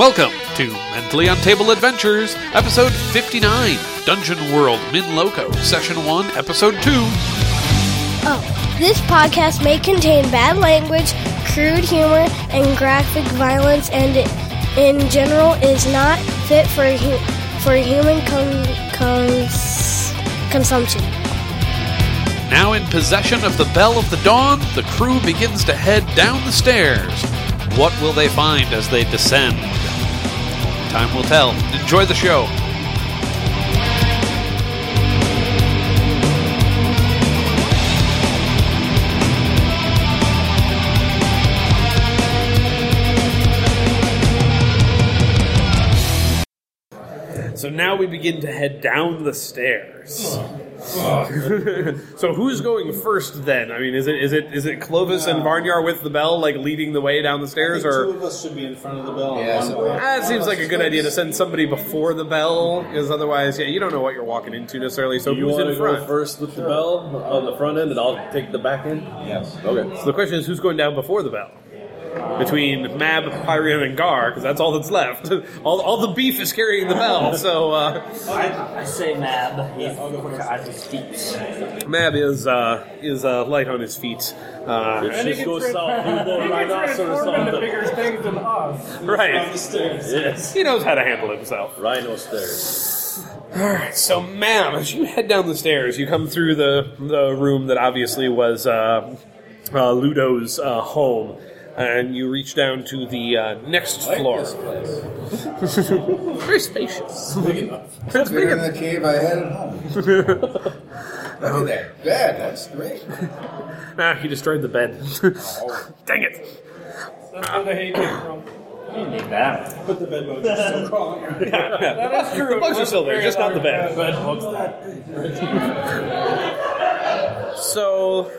Welcome to Mentally Unstable Adventures, Episode 59, Dungeon World Min Loco, Session 1, Episode 2. Oh, this podcast may contain bad language, crude humor, and graphic violence, and it, in general is not fit for hu- for human con- cons- consumption. Now in possession of the Bell of the Dawn, the crew begins to head down the stairs. What will they find as they descend? Time will tell. Enjoy the show. So now we begin to head down the stairs. so who's going first then? I mean, is it is it is it Clovis and Varnyar with the bell, like leading the way down the stairs, Two or of us should be in front of the bell. Yeah, and so- one- Ah, seems like a good idea to send somebody before the bell, because otherwise, yeah, you don't know what you're walking into necessarily. So You who's want in to go front? first with the bell on the front end, and I'll take the back end. Yes. Okay. So the question is, who's going down before the bell? Between Mab, Pyrian, and Gar, because that's all that's left. all, all the beef is carrying the bell. So uh, I say Mab. He's quicker on his feet. Mab is uh, is uh, light on his feet. Uh, If shit goes south, we will rhinoceros on the things than us. right. the stairs. Yes. He knows how to handle himself. Rhino stairs. Alright, so ma'am, as you head down the stairs, you come through the, the room that obviously was uh, uh, Ludo's uh, home, and you reach down to the uh, next Like floor. this place. Very spacious. Big enough. It's Bigger than the cave I had at home. Look at that bed. That's great. Ah, he destroyed the bed. Oh, Dang it. That's where the hate came from. Need that. But the bed bugs are still crawling. That is true. The bugs are still there, just not the bed. Bed So,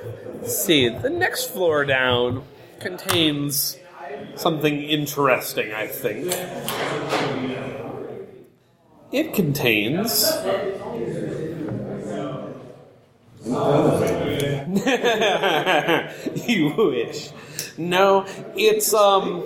let's see. The next floor down contains something interesting, I think. It contains. you wish. No, it's um,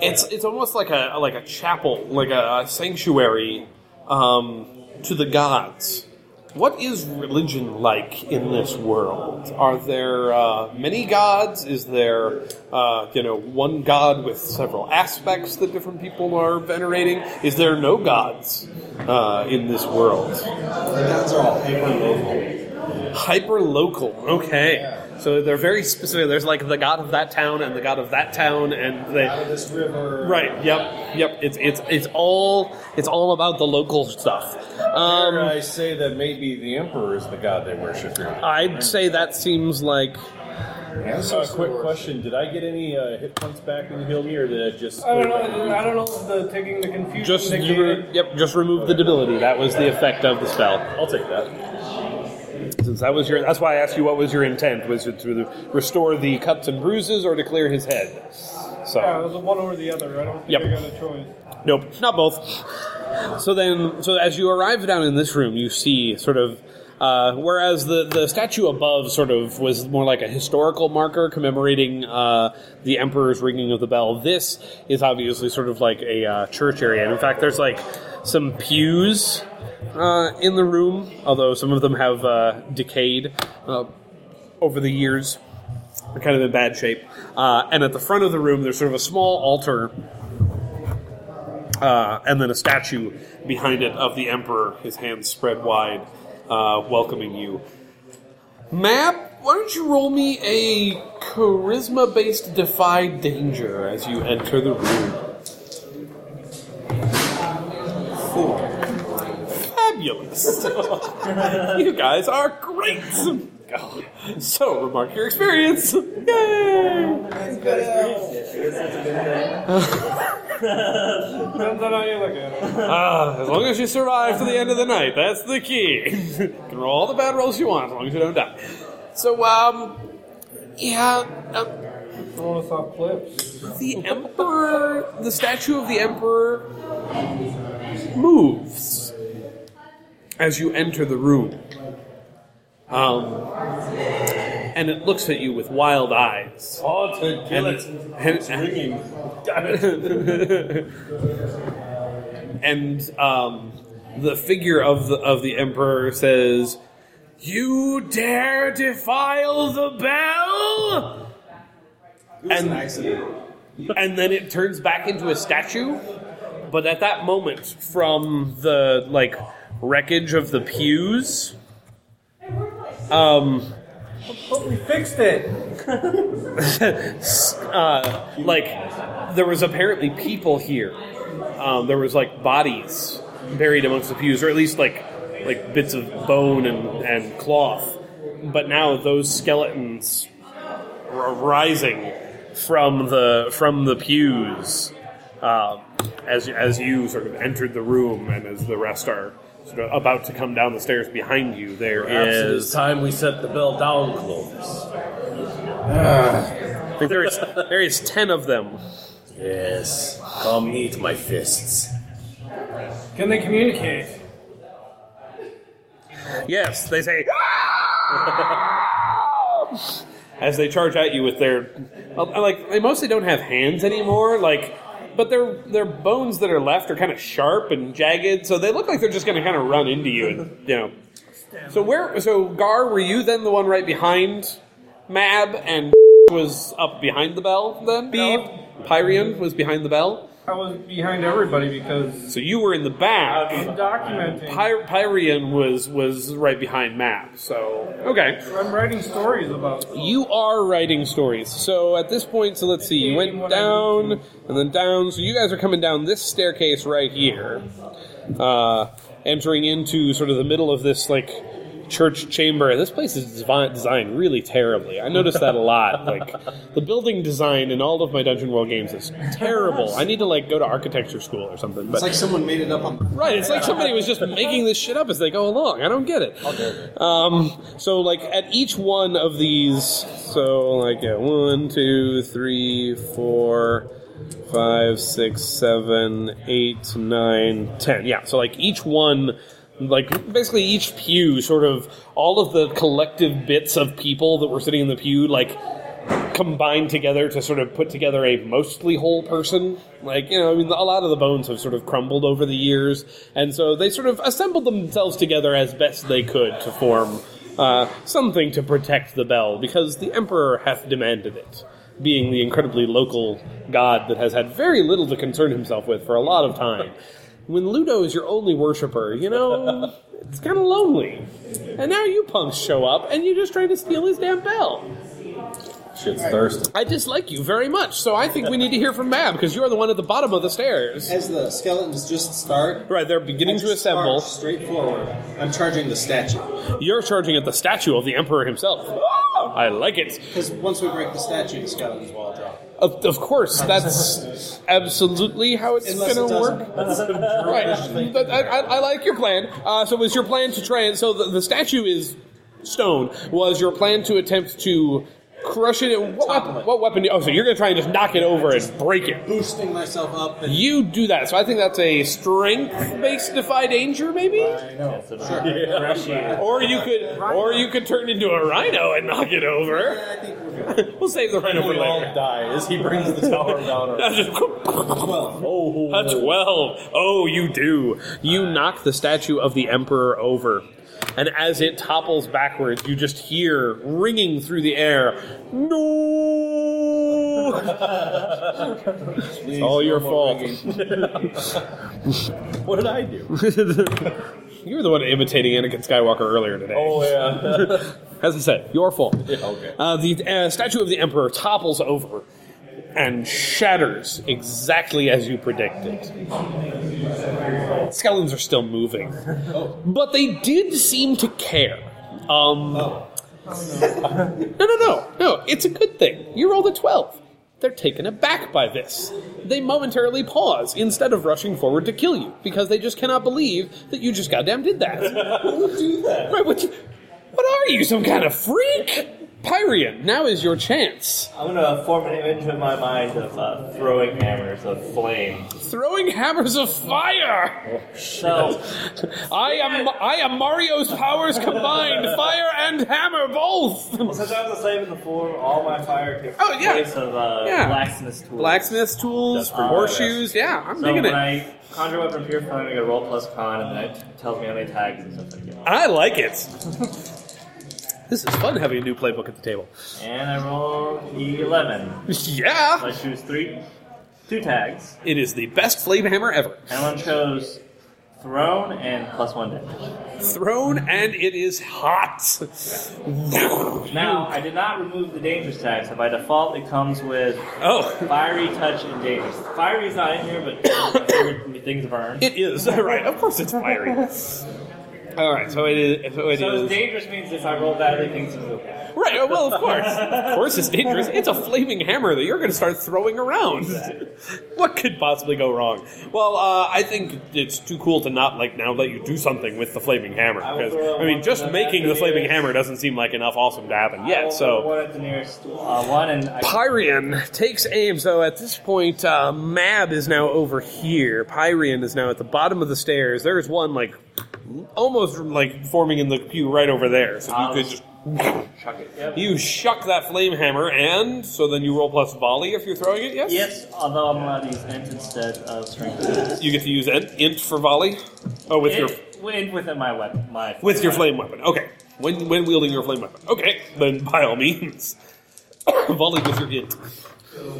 it's it's almost like a like a chapel, like a, a sanctuary um, to the gods. What is religion like in this world? Are there uh, many gods? Is there, uh, you know, one god with several aspects that different people are venerating? Is there no gods uh, in this world? The gods are all hyper local. Hyper local. Okay. So they're very specific. There's like the god of that town and the god of that town, and they. Out of this river. Right. Yep. Yep. It's it's it's all it's all about the local stuff. Um, I say that maybe the emperor is the god they worship here. I'd say that seems like yeah, So, so a quick question: Did I get any uh, hit points back when you healed me, or did I just? I don't know. I don't know the taking the confusion. just you negated. re- yep. Just remove the debility. That was the effect of the spell. I'll take that. Since that was your, that's why I asked you what was your intent. Was it to restore the cuts and bruises or to clear his head? Yeah, it was one or the other. I don't think Yep. I got a choice. nope, not both. So then, so as you arrive down in this room, you see sort of. Uh, whereas the, the statue above sort of was more like a historical marker commemorating uh, the emperor's ringing of the bell, this is obviously sort of like a uh, church area. And in fact, there's like some pews uh, in the room, although some of them have uh, decayed uh, over the years. They're kind of in bad shape. Uh, and at the front of the room, there's sort of a small altar uh, and then a statue behind it of the emperor, his hands spread wide, uh, welcoming you. Mab, why don't you roll me a charisma based defy danger as you enter the room? Fabulous. you guys are great. So, remark your experience. Yay! Depends on how you look at it. As long as you survive to the end of the night, that's the key. you can roll all the bad rolls you want, as long as you don't die. So, um, yeah, stop the emperor, the statue of the emperor moves as you enter the room. Um, and it looks at you with wild eyes. Kill And- it. and- It's ringing. It. and um, the figure of the of the emperor says, "You dare defile the bell?" And and then it turns back into a statue. But at that moment, from the like wreckage of the pews, um, But we fixed it. uh, like there was apparently people here. Um, there was like bodies buried amongst the pews, or at least like like bits of bone and, and cloth. But now those skeletons are rising from the from the pews um, as as you sort of entered the room, and as the rest are about to come down the stairs behind you. There Perhaps it is is time we set the bell down, Clovis. There is there is ten of them. Yes. Come meet my fists. Can they communicate? Yes, they say. As they charge at you with their, uh, like they mostly don't have hands anymore. Like, but their their bones that are left are kind of sharp and jagged, so they look like they're just going to kind of run into you. And, you know. So where? So Gar, were you then the one right behind Mab and was up behind the bell? Then Beep. Pyrian was behind the bell. I was behind everybody because So you were in the back. I'm documenting. Py- Pyrian was was right behind Matt. So okay. I'm writing stories about. You are writing stories. So at this point, so let's see, you went down and then down. So you guys are coming down this staircase right here, uh, entering into sort of the middle of this like church chamber. This place is designed really terribly. I noticed that a lot. Like the building design in all of my Dungeon World games is terrible. I need to like go to architecture school or something. But It's like someone made it up on. Right, it's like somebody was just making this shit up as they go along. I don't get it. Um, so, like, at each one of these, so, like, yeah, one, two, three, four, five, six, seven, eight, nine, ten. Yeah, so, like, each one, like, basically each pew, sort of, all of the collective bits of people that were sitting in the pew, like, combined together to sort of put together a mostly whole person. Like, you know, I mean, a lot of the bones have sort of crumbled over the years, and so they sort of assembled themselves together as best they could to form uh, something to protect the bell, because the Emperor hath demanded it, being the incredibly local god that has had very little to concern himself with for a lot of time. When Ludo is your only worshiper, you know, it's kind of lonely. And now you punks show up, and you're just trying to steal his damn bell. Shit's thirsty. I dislike you very much, so I think we need to hear from Mab because you're the one at the bottom of the stairs. As the skeletons just start, Right, they're beginning I to just assemble. march straight forward. I'm charging the statue You're charging at the statue of the Emperor himself. I like it. because once we break the statue, the skeletons will all drop. Of, of course, that's absolutely how it's going it to work. Right. But I, I, I like your plan. Uh, so, was your plan to try and. So, the, the statue is stone. Was your plan to attempt to crush it? What weapon? What weapon? Oh, so you're going to try and just knock it over and break it. Boosting myself up and You do that. So, I think that's a strength-based defy danger, maybe. Or you could, or you could turn into a rhino and knock it over. I think we're good. We'll save the rhino for We all later. die as he brings the tower down. That's just- Oh, A twelve. Oh, you do. You knock the statue of the emperor over, and as it topples backwards, you just hear ringing through the air. No. It's all your fault. what did I do? you were the one imitating Anakin Skywalker earlier today. Oh yeah. As I said, your fault. okay. Uh, the uh, statue of the emperor topples over and shatters exactly as you predicted. Skeletons are still moving, but they did seem to care. Um, No, no, no, no. It's a good thing. You rolled a twelve. They're taken aback by this. They momentarily pause instead of rushing forward to kill you because they just cannot believe that you just goddamn did that. Who would do that? Right, what, you- what are you, some kind of freak? Pyrian, now is your chance. I'm gonna form an image in my mind of uh, throwing hammers of flame. Throwing hammers of fire. So I am I am Mario's powers combined, fire and hammer both. since I was a slave in the form, all my fire takes Oh, yeah. place of uh, Yeah. blacksmith's tools. Blacksmith's tools, Uh, horseshoes. Yeah, I'm So digging when it. I conjure weapon appear fine, I get a roll plus con, and then it tells me how many tags and stuff like that. I like it. This is fun having a new playbook at the table. And I roll eleven. Yeah, I choose three, two tags. it is the best flame hammer ever. And one chose thrown and plus one damage. Thrown and it is hot. Now I did not remove the dangerous tag, so by default it comes with Oh, fiery touch and dangerous. Fiery is not in here, but favorite things burn. it is right. Of course, it's fiery. All right, so it is. So it So is. dangerous means if I roll badly, things will go. Right, oh, well, of course. Of course it's dangerous. It's a flaming hammer that you're going to start throwing around. what could possibly go wrong? Well, uh, I think it's too cool to not, like, now let you do something with the flaming hammer. Because, throw I mean, just at the making the flaming hammer doesn't seem like enough awesome to happen I yet, so. one at the nearest uh, one, and I Pyrian takes aim. So at this point, uh, Mab is now over here. Pyrian is now at the bottom of the stairs. There's one, like, almost, like, forming in the pew right over there. So you could just- just chuck it. Yep. You shuck that flame hammer, and so then you roll plus volley if you're throwing it. Yes. Yes, although I'm allowed to use int instead of strength. You get to use int, int for volley. Oh, with your Int went within my weapon. My with your flame weapon. Okay. When when wielding your flame weapon. Okay. Then by all means, volley with your int.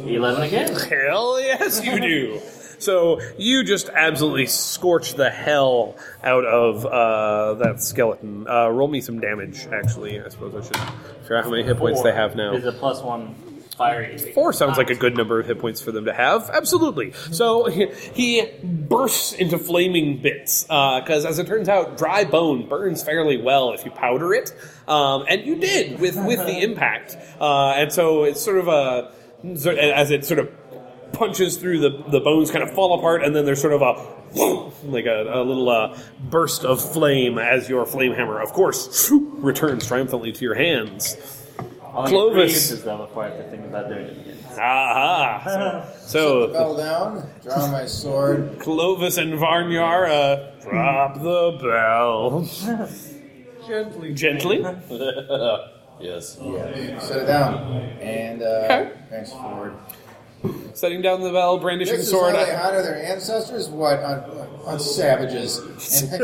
Eleven again. Hell yes, you do. So you just absolutely scorch the hell out of uh, that skeleton. Uh, roll me some damage. Actually, I suppose I should figure out how many hit points they have now. Is a plus one fiery. Four sounds like a good number of hit points for them to have. Absolutely. So he, he bursts into flaming bits because, as it turns out, dry bone burns fairly well if you powder it, um, and you did with with the impact. Uh, and so it's sort of a as it sort of punches through the the bones, kind of fall apart, and then there's sort of a like a, a little uh, burst of flame as your flame hammer, of course, returns triumphantly to your hands. I'll Clovis. three uses though before I have to think about doing it again. Aha! Put the So, bell down, draw my sword. Clovis and Varnyar, uh, drop the bell. Gently. Gently. Yes. Set it down. And uh, Okay. thanks forward. Setting down the bell, brandishing This is sword. how they honor their ancestors? What? On, on savages.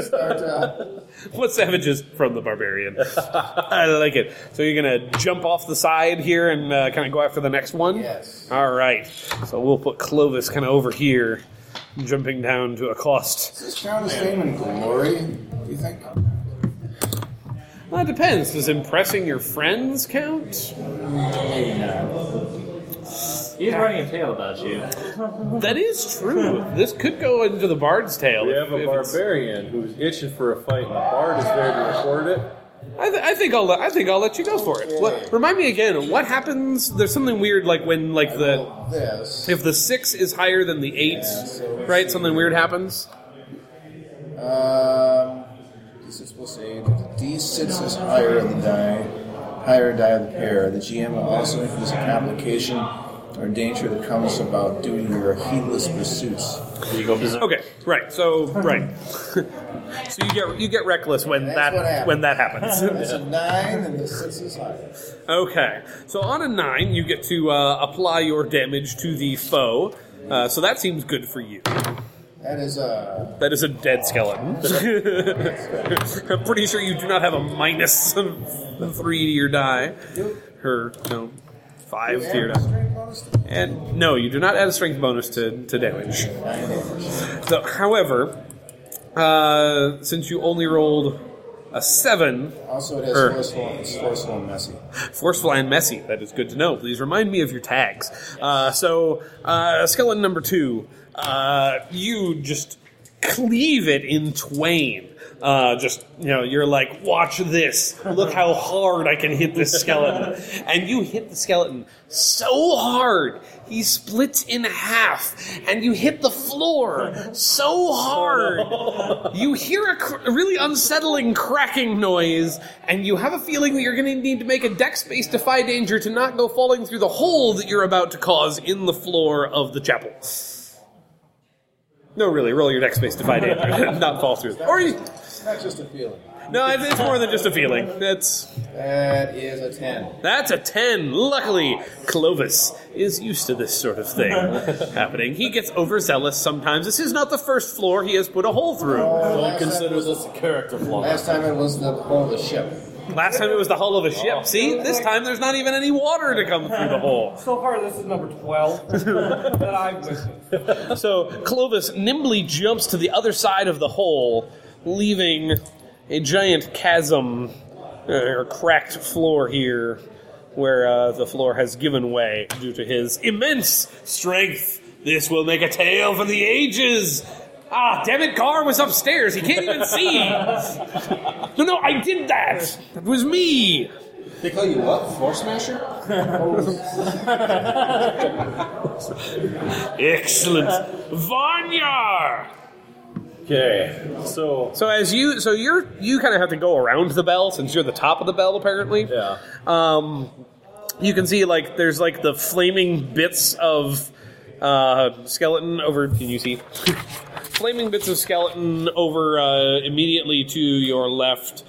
Start, uh, What savages from the barbarian? I like it. So you're gonna jump off the side here and uh, kind of go after the next one. Yes. All right. So we'll put Clovis kind of over here, jumping down to accost. does this count as fame and glory, do you think? Well, it depends. Does impressing your friends count? Maybe not. He's running a tale about you. That is true. This could go into the Bard's tale. We if- have a if it's- barbarian who's itching for a fight, and the bard is there to record it. I, th- I think I'll let, I think I'll let you go for it. What, remind me again. What happens? There's something weird like when like the Well, this. if the six is higher than the eight, right? Something weird happens. Um, D6 plus 8. D6 is higher in the die, higher die of the pair. The GM will also introduce a complication or danger that comes about due to your heedless pursuits. You go berserk. Okay, right. So right. so you get you get reckless when That's that when that happens. It's a 9 and the 6 is higher. okay. So on a nine, you get to uh, apply your damage to the foe. Uh, so that seems good for you. That is uh, That is a dead skeleton. I'm pretty sure you do not have a minus three to your die. Or, no, five to your die. strength bonus to And no, you do not add a strength bonus to, to damage. 9 damage. So, however, uh, since you only rolled a seven, Also, it has forceful, it's forceful and messy. forceful and messy, that is good to know. Please remind me of your tags. Uh, so, uh, skeleton number two, uh, you just cleave it in twain. Uh, just you know, you're like, watch this. Look how hard I can hit this skeleton, and you hit the skeleton so hard he splits in half, and you hit the floor so hard you hear a, cr- really unsettling cracking noise, and you have a feeling that you're going to need to make a dex based defy danger to not go falling through the hole that you're about to cause in the floor of the chapel. No, really, roll your dex based to find danger, not fall through. Or you, That's just a feeling. no, it's it's more than just a feeling. That's That is a 10. that's a ten. Luckily, Clovis is used to this sort of thing happening. He gets overzealous sometimes. This is not the first floor he has put a hole through. Don't Consider this a character flaw. Last time it was the hull of the ship. Last time it was the hull of a ship. See, this time there's not even any water to come through the hole. So far, this is number 12 that I've witnessed. So Clovis nimbly jumps to the other side of the hole, leaving a giant chasm uh, or cracked floor here, where uh, the floor has given way due to his immense strength. This will make a tale for the ages. Ah, damn it, Gar was upstairs. He can't even see. No, no, I did that. It was me. They call you what? Floor Smasher? Excellent. Varnyar! Okay, so So as you, so you're you kind of have to go around the bell since you're the top of the bell apparently. yeah, Um, you can see like there's like the flaming bits of uh, skeleton over. Can you see? Flaming bits of skeleton over uh, immediately to your left.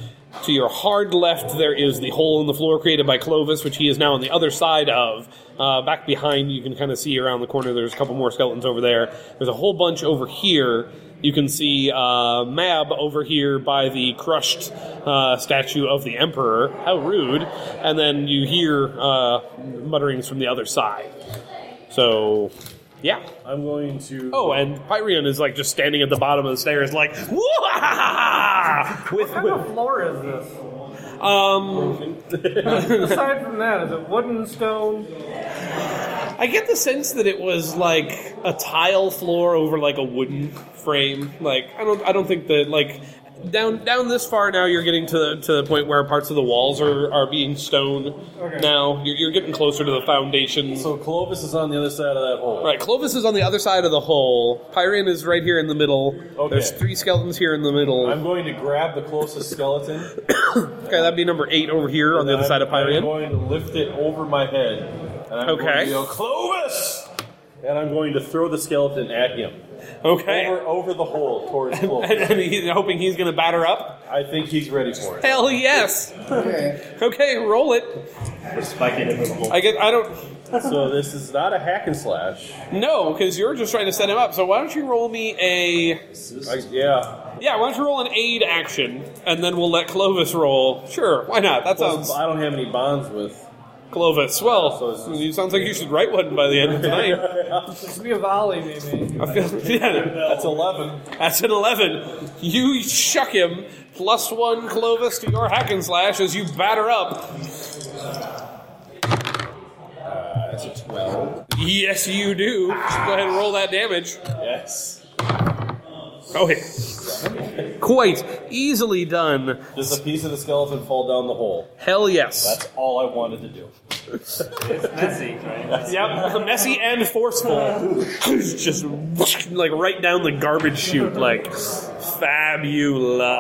To your hard left, there is the hole in the floor created by Clovis, which he is now on the other side of. Uh, back behind, you can kind of see around the corner. There's a couple more skeletons over there. There's a whole bunch over here. You can see uh, Mab over here by the crushed uh, statue of the Emperor. How rude! And then you hear uh, mutterings from the other side. So, yeah. I'm going to. Oh, and Pyrian is like just standing at the bottom of the stairs, like "Wah!" with, What kind of with floor is this? um. Aside from that, is it wooden, stone? I get the sense that it was like a tile floor over like a wooden frame. Like I don't I don't think that like down down this far now you're getting to the, to the point where parts of the walls are, are being stone. Okay. Now you're, you're getting closer to the foundation So Clovis is on the other side of that hole. Right, Clovis is on the other side of the hole. Pyrian is right here in the middle. Okay. There's three skeletons here in the middle. I'm going to grab the closest skeleton. okay, that'd be number eight over here on the other and side of I'm, I'm going to lift it over my head. And I'm Okay. going to go, Clovis! And I'm going to throw the skeleton at him. Okay. Over, over the hole towards and, Clovis. and he's hoping he's going to batter up. I think he's ready for it. Hell yes. Okay. Okay, roll it. We're spiking it with a hole. I get. I don't. So this is not a hack and slash. No, because you're just trying to set him up. So why don't you roll me a? I, yeah. Yeah, why don't you roll an aid action, and then we'll let Clovis roll. Sure, why not? That Plus, sounds I don't have any bonds with. Clovis. Well, So it's- it sounds like you should write one by the end of tonight. This could be a volley, maybe. I feel, yeah, That's 11. that's an eleven. You shuck him. Plus one Clovis to your hack and slash as you batter up. Uh, that's a 12. Yes, you do. Go ahead and roll that damage. Yes. Oh, yeah. Quite easily done. Does a piece of the skeleton fall down the hole? Hell yes. That's all I wanted to do. It's messy, right? Yep, messy and forceful. Just like right down the garbage chute, like fabulous.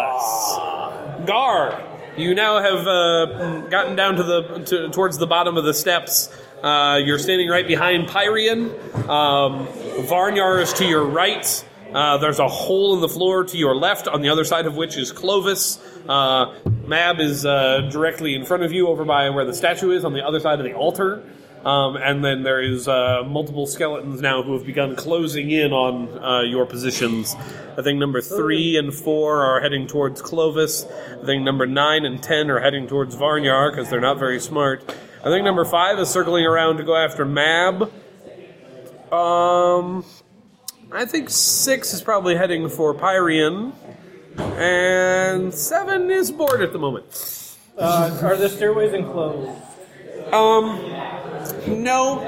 Gar, you now have uh, gotten down to the to, towards the bottom of the steps. Uh, you're standing right behind Pyrian. Um, Varnyar is to your right. Uh, there's a hole in the floor to your left, on the other side of which is Clovis. Uh, Mab is uh, directly in front of you, over by where the statue is, on the other side of the altar. Um, and then there is uh, multiple skeletons now who have begun closing in on uh, your positions. I think number three and four are heading towards Clovis. I think number nine and ten are heading towards Varnyar because they're not very smart. I think number five is circling around to go after Mab. Um, I think six is probably heading for Pyrian, and seven is bored at the moment. Uh, are the stairways enclosed? Um, no,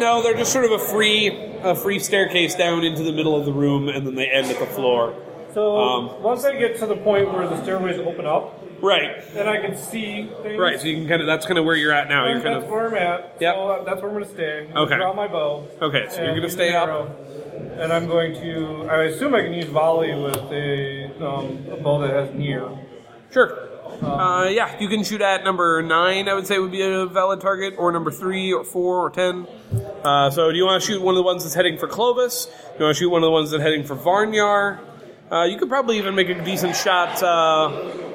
no, they're just sort of a free, a free staircase down into the middle of the room, and then they end at the floor. So Um, once I get to the point where the stairways open up, Right. then I can see things. Right. So you can kind of that's kind of where you're at now. You're And kind that's of where I'm at. Yep. So that's where I'm going to stay. I'm Okay. Draw my bow. okay. So you're gonna stay an up. And I'm going to. I assume I can use volley with a, um, a bow that has near. Sure. Uh, yeah, you can shoot at number nine. I would say would be a valid target, or number three, or four, or ten. Uh, so, do you want to shoot one of the ones that's heading for Clovis? Do you want to shoot one of the ones that's heading for Varnyar? Uh, you could probably even make a decent shot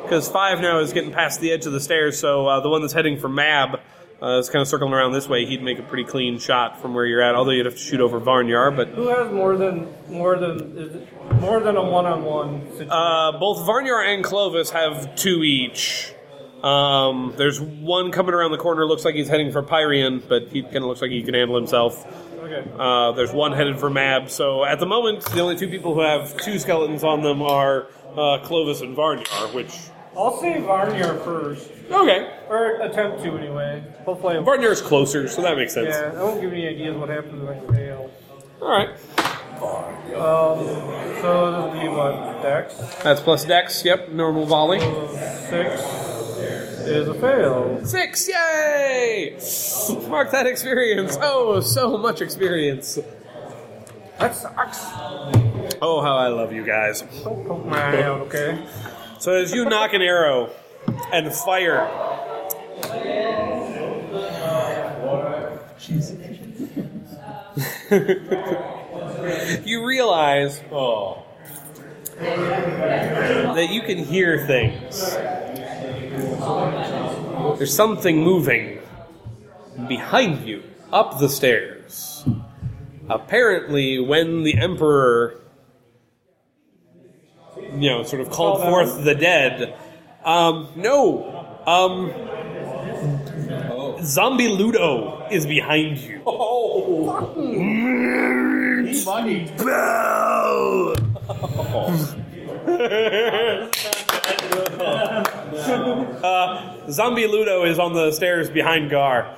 because five now is getting past the edge of the stairs. So, uh, the one that's heading for Mab uh, is kind of circling around this way. He'd make a pretty clean shot from where you're at. Although you'd have to shoot over Varnyar, but Who has more than more than more than a one-on-one? Uh, both Varnyar and Clovis have two each. Um, there's one coming around the corner. Looks like he's heading for Pyrian, but he kind of looks like he can handle himself. okay. Uh, there's one headed for Mab. So at the moment, the only two people who have two skeletons on them are uh, Clovis and Varnyar. Which I'll say Varnyar first, okay, or attempt to anyway. Hopefully, I'm. Varnyar's closer, so that makes sense. Yeah, I won't give any ideas what happens if I fail. All right, Um, so this will be what Dex that's plus Dex. Yep, normal volley. six is a fail. Six, yay! Mark that experience. Oh, so much experience. That sucks. Oh, how I love you guys. Don't poke my eye out, okay? So as you knock an arrow and fire, you realize oh, that you can hear things. There's something moving behind you up the stairs. Apparently, when the Emperor you know, sort of called forth the dead. Um, no. Um, Zombie Ludo is behind you. Oh! Money. Bow! uh, Zombie Ludo is on the stairs behind Gar.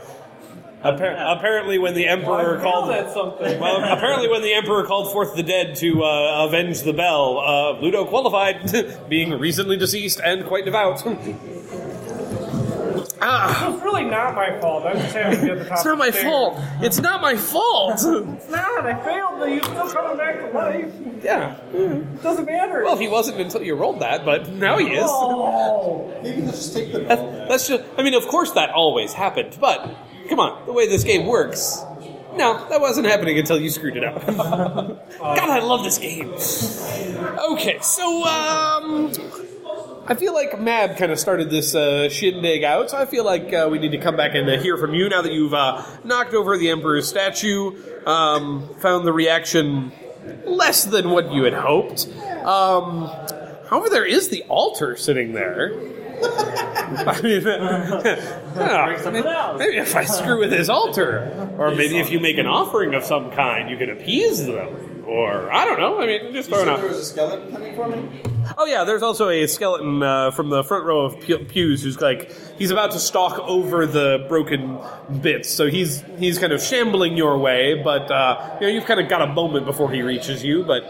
Appar- apparently, when the Emperor called, well, apparently, when the Emperor called forth the dead to uh, avenge the bell, uh, Ludo qualified, being recently deceased and quite devout. Ah, It's really not my fault. I'm just having to get the top it's not of my the fault. It's not my fault. It's not. I failed, but you're still coming back to life. yeah. It doesn't matter. Well, he wasn't until you rolled that, but now he is. Oh. Maybe let's just take the ball. That's just. I mean, of course that always happened, but come on, the way this game works. No, that wasn't happening until you screwed it up. God, I love this game. Okay, so um, I feel like Mab kind of started this uh, shindig out, so I feel like uh, we need to come back and uh, hear from you now that you've uh, knocked over the Emperor's statue, um, found the reaction less than what you had hoped. Um, however, there is the altar sitting there. I mean, maybe if I screw with his altar, or maybe if you make an offering of some kind, you can appease them, or I don't know. I mean, just throwing There out. was a skeleton coming for me. Oh yeah, there's also a skeleton uh, from the front row of pew- pews who's like he's about to stalk over the broken bits, so he's he's kind of shambling your way, but uh, you know you've kind of got a moment before he reaches you, but.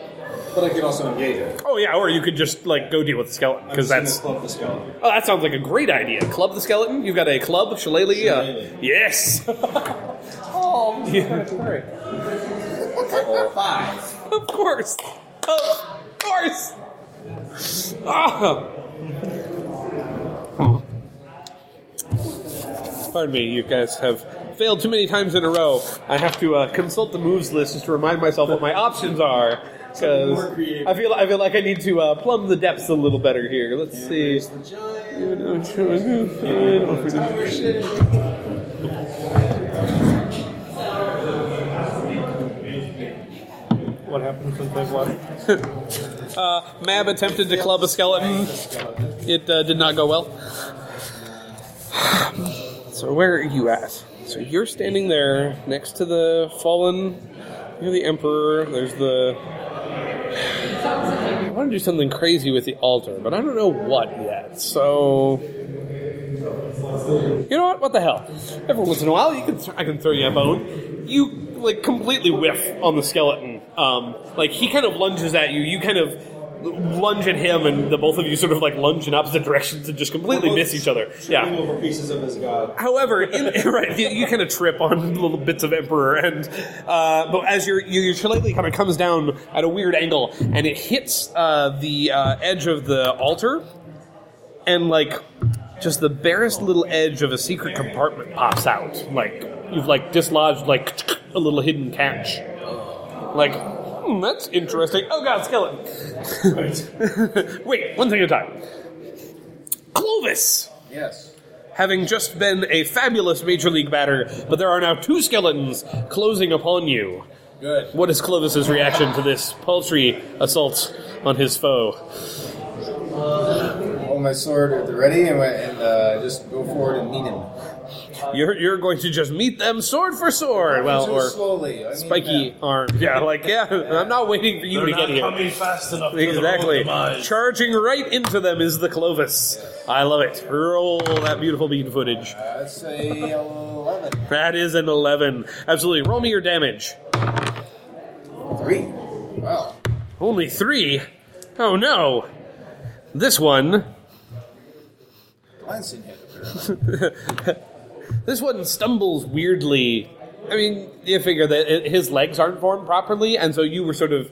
But I could also engage it. Oh yeah, or you could just like go deal with the skeleton because I'm that's just gonna club the skeleton. Oh, that sounds like a great idea. Club the skeleton. You've got a club, shillelagh. Uh, yes. Oh, Yeah. Five. of course. Of course. Ah. Pardon me, you guys have failed too many times in a row. I have to uh, consult the moves list just to remind myself what my options are. Because. I feel I feel like I need to uh, plumb the depths a little better here. Let's see. There's the giant. What happened since I've left? Uh, Mab attempted to club a skeleton. It uh, did not go well. So where are you at? So you're standing there next to the fallen, near the emperor. There's the. I want to do something crazy with the altar, but I don't know what yet. So. You know what? What the hell? Every once in a while, you can th- I can throw you a bone. You like completely whiff on the skeleton. Um, like he kind of lunges at you. You kind of lunge at him, and the both of you sort of like lunge in opposite directions and just completely miss each other. Yeah. Over pieces of his god. However, in, right, you, you kind of trip on little bits of Emperor, and uh, but as your your shillelagh kind of comes down at a weird angle, and it hits uh, the uh, edge of the altar, and like just the barest little edge of a secret compartment pops out, like you've like dislodged like a little hidden catch, like. Hmm, that's interesting. Oh god, skeleton. Wait, one thing at a time. Clovis! Yes. having just been a fabulous major league batter, but there are now two skeletons closing upon you. Good. What is Clovis's reaction to this paltry assault on his foe? Hold my sword at the ready and, and uh, just go forward and meet him. You're, you're going to just meet them sword for sword. Well, or slowly. I mean, spiky arm. Yeah, like, yeah, I'm not waiting for you to get here. Coming fast enough. Exactly. Charging right into them is the Clovis. I love it. Roll that beautiful bean footage. Let's say 11. That is an 11. Absolutely. Roll me your damage. Three. Wow. Only three? Oh no. This one, Glancing hit. this one stumbles weirdly. I mean, you figure that his legs aren't formed properly, and so you were sort of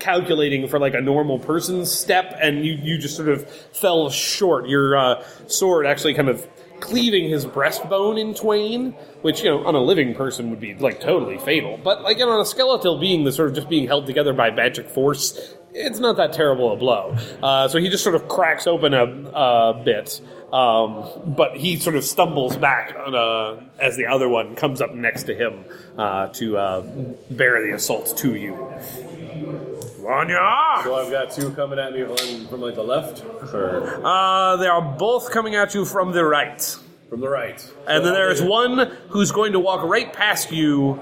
calculating for like a normal person's step, and you, you just sort of fell short. Your uh, sword actually kind of cleaving his breastbone in twain, which you know on a living person would be like totally fatal. But like on a skeletal being that's sort of just being held together by magic force, it's not that terrible a blow. Uh, so he just sort of cracks open a, a bit. Um, but he sort of stumbles back uh, as the other one comes up next to him uh, to uh, bear the assault to you. Varnyar! So I've got two coming at me from, from like the left or Uh, they are both coming at you from the right. from the right. And then there is one who's going to walk right past you,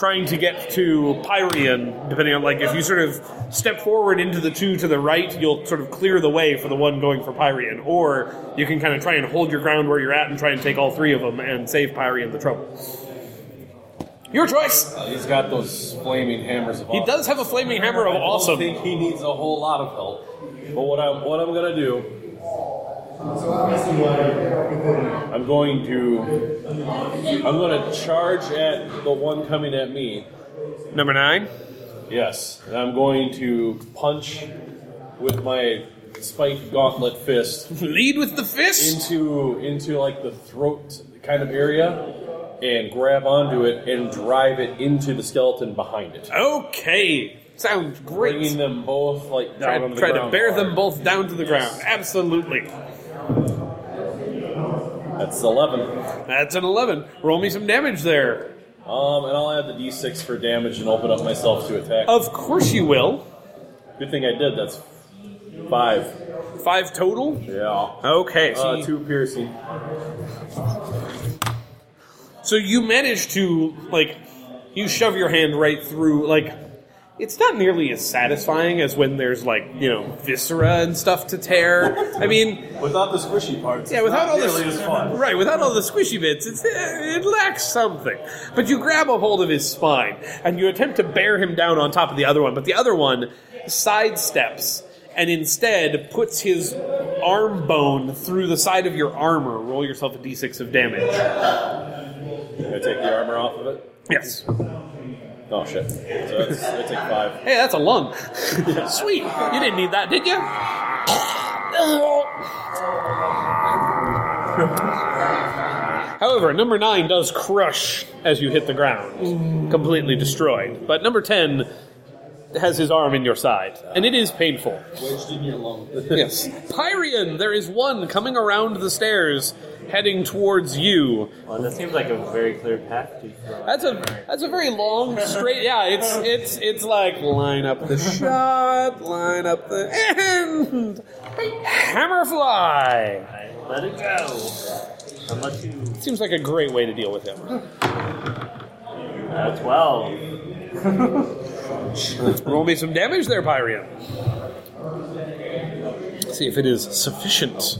trying to get to Pyrian, depending on, like, if you sort of step forward into the two to the right, you'll sort of clear the way for the one going for Pyrian. Or you can kind of try and hold your ground where you're at and try and take all three of them and save Pyrian the trouble. Your choice! Oh, he's got those flaming hammers of He does have a flaming hammer of I don't think he needs a whole lot of help. But what I'm what I'm gonna do, I'm going to I'm gonna charge at the one coming at me. Number nine. Yes, and I'm going to punch with my spiked gauntlet fist Lead with the fist. into into like the throat kind of area and grab onto it and drive it into the skeleton behind it. Okay. Sounds great. Bringing them both like down Try, on the try to ground bear them both down to the ground. Absolutely. That's 11. That's an 11. Roll me some damage there. Um, and I'll add the d6 for damage and open up myself to attack. Of course you will. Good thing I did. That's five. Five total? Yeah. Okay. So, Uh, you, two piercing. so you manage to, like, you shove your hand right through, like, it's not nearly as satisfying as when there's, like, you know, viscera and stuff to tear. I mean, Without the squishy parts. Yeah, without all the nearly as fun. right, without all the squishy bits, it's, it lacks something. But you grab a hold of his spine and you attempt to bear him down on top of the other one, but the other one sidesteps and instead puts his arm bone through the side of your armor. Roll yourself a d6 of damage. Can I take the armor off of it? Yes. Oh shit. So that's, I take five. Hey, that's a lung. Sweet. You didn't need that, did you? However, number nine does crush as you hit the ground, completely destroyed. But number ten has his arm in your side, and it is painful. Wedged in your lung. Yes. Pyrian, there is one coming around the stairs, heading towards you. Well, that seems like a very clear path to That's a that's a very long straight. Yeah, it's it's it's like line up the shot, line up the and hammerfly. I let it go. Unless you. Seems like a great way to deal with him. Uh, 12. Roll me some damage there, Pyrian. See if it is sufficient.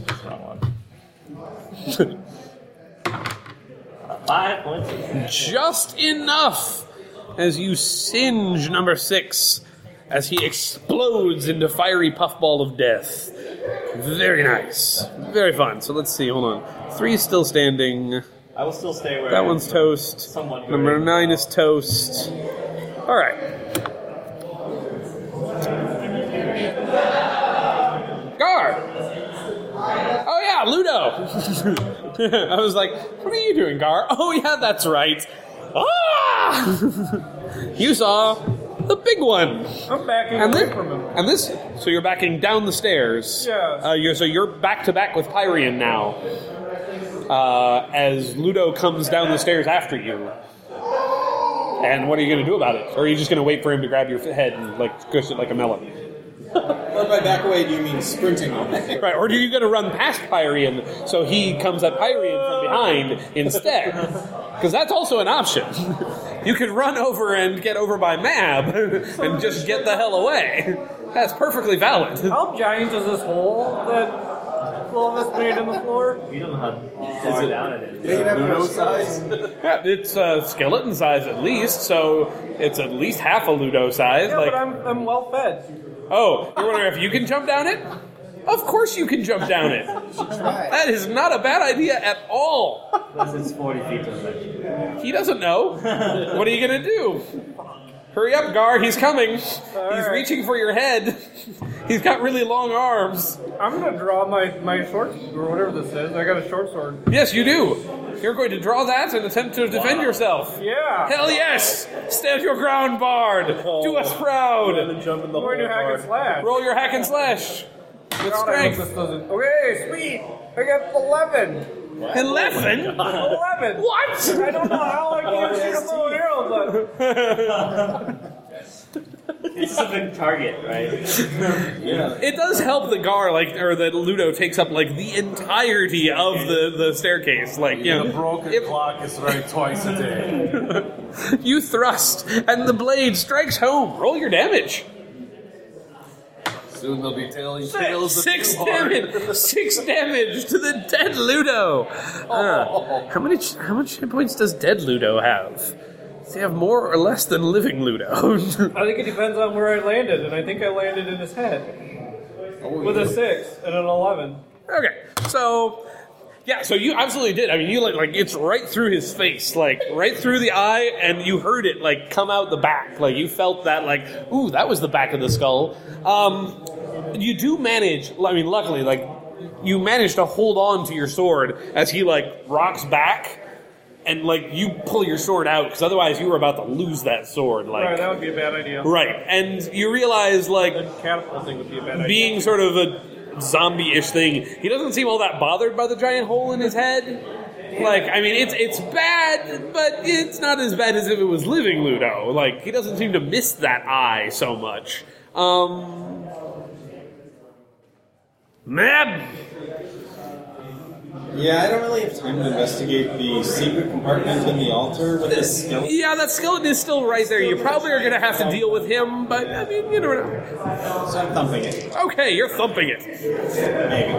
Five points. Just enough as you singe number six as he explodes into fiery puffball of death. Very nice. Very fun. So let's see, hold on. Three's still standing. I will still stay where That I one's toast. Somewhat Number nine is toast. All right. Gar. Oh yeah, Ludo. I was like, "What are you doing, Gar?" Oh yeah, that's right. Ah! you saw the big one. I'm backing And away from him. and this, so you're backing down the stairs. Yes. Uh, you're, so you're back to back with Pyrian now. Uh, as Ludo comes down the stairs after you. And what are you going to do about it? Or are you just going to wait for him to grab your head and like squish it like a melon? Or by back away, do you mean sprinting away? Right, or are you going to run past Pyrian so he comes at Pyrian from behind instead? Because that's also an option. You could run over and get over by Mab and just get the hell away. That's perfectly valid. How giant is this hole that Clovis made in the floor? You don't know how far down it is. Big enough for a Ludo size? Yeah, it's uh, skeleton size at least, so it's at least half a Ludo size. Yeah, like, but I'm, I'm well fed. Oh, you're wondering if you can jump down it? Of course you can jump down it. That is not a bad idea at all. Plus it's 40 feet to the. He doesn't know. What are you gonna do? Hurry up, Gar, he's coming. He's reaching for your head. He's got really long arms. I'm gonna draw my, my short or whatever this is. I got a short sword. Yes, you do. You're going to draw that and attempt to defend yourself. Yeah. Hell yes! Stand your ground, Bard! Oh. Do us proud! And jump in the I'm going to hole hack and slash. Roll your hack and slash with God, I hope this doesn't. Okay, sweet. I got 11. 11? 11. What? I don't know how I can shoot a bow and arrow, but It's a big target, right? yeah. It does help that Gar, like, or that Ludo takes up, like, the entirety of the, the staircase. Like, you know, The broken if clock is right twice a day. you thrust and the blade strikes home. Roll your damage. Soon they'll be telling tales of Six you damage. Six damage to the dead Ludo. Uh, how many? How much hit points does dead Ludo have? Does he have more or less than living Ludo? I think it depends on where I landed, and I think I landed in his head with a six and an eleven. okay, so yeah, so you absolutely did. I mean, you like like it's right through his face, like right through the eye, and you heard it like come out the back. Like you felt that, like ooh, that was the back of the skull. Um, you do manage. I mean, luckily, like you manage to hold on to your sword as he like rocks back. And like you pull your sword out because otherwise you were about to lose that sword. Like Right, that would be a bad idea. right, and you realize like Catapulting would be a bad idea. being sort of a zombie-ish thing, he doesn't seem all that bothered by the giant hole in his head. Like, I mean, it's it's bad, but it's not as bad as if it was living Ludo. Like, he doesn't seem to miss that eye so much. Um, Mab, Yeah, I don't really have time to investigate the secret compartment in the altar with this skeleton. yeah, that skeleton is still right there. You probably are going to have to deal with him, but I mean, you never know. So I'm thumping it. Okay, you're thumping it. Maybe.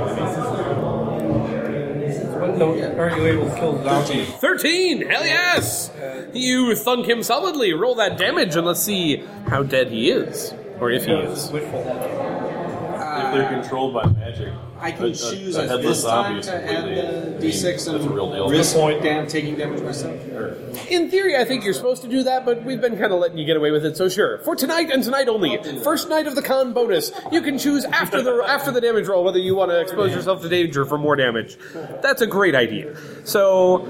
When are you able to kill zombies? 13! Hell yes! You thunk him solidly. Roll that damage and let's see how dead he is. Or if he is. Wishful. If they're uh, controlled by magic. I can a- a- choose a at headless this zombie time to add completely- the d6 and that's a real deal. risk point. dam- taking damage myself. In theory, I think you're supposed to do that, but we've been kind of letting you get away with it, so sure. For tonight and tonight only, first night of the con bonus, you can choose after the after the damage roll whether you want to expose yourself to danger for more damage. That's a great idea. So,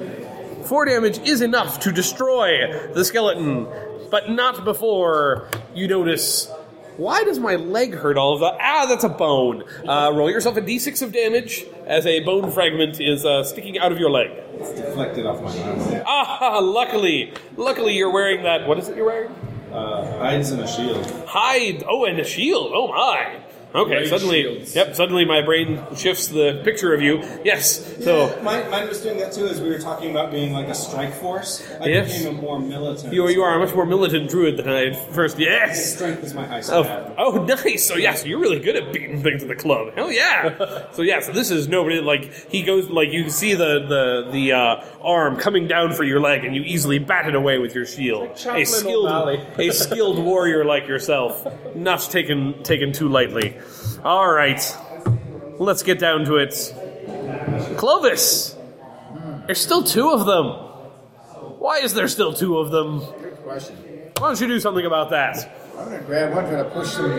four damage is enough to destroy the skeleton, but not before you notice. Why does my leg hurt all of that? Ah, that's a bone. Uh, roll yourself a d6 of damage as a bone fragment is uh, sticking out of your leg. it's deflected off my arm. Ah, luckily, luckily you're wearing that. What is it you're wearing? Uh, hides in a shield. Hide. Oh, and a shield. Oh my. Okay, Ray suddenly, shields. yep, suddenly my brain shifts the picture of you. Yes, so Mine, mine was doing that too, as we were talking about being like a strike force. I Yes. became a more militant. you, you are a much more militant druid than I at first. Yes! Strength is my high Oh, oh, nice. So yeah, so you're really good at beating things at the club. Hell yeah. so yeah, so this is nobody like he goes like you see the the the uh, arm coming down for your leg, and you easily bat it away with your shield. Chaplain A skilled a skilled warrior like yourself, not taken taken too lightly. All right, let's get down to it. Clovis, there's still two of them. Why is there still two of them? Good question. Why don't you do something about that? I'm gonna grab one, try to push them,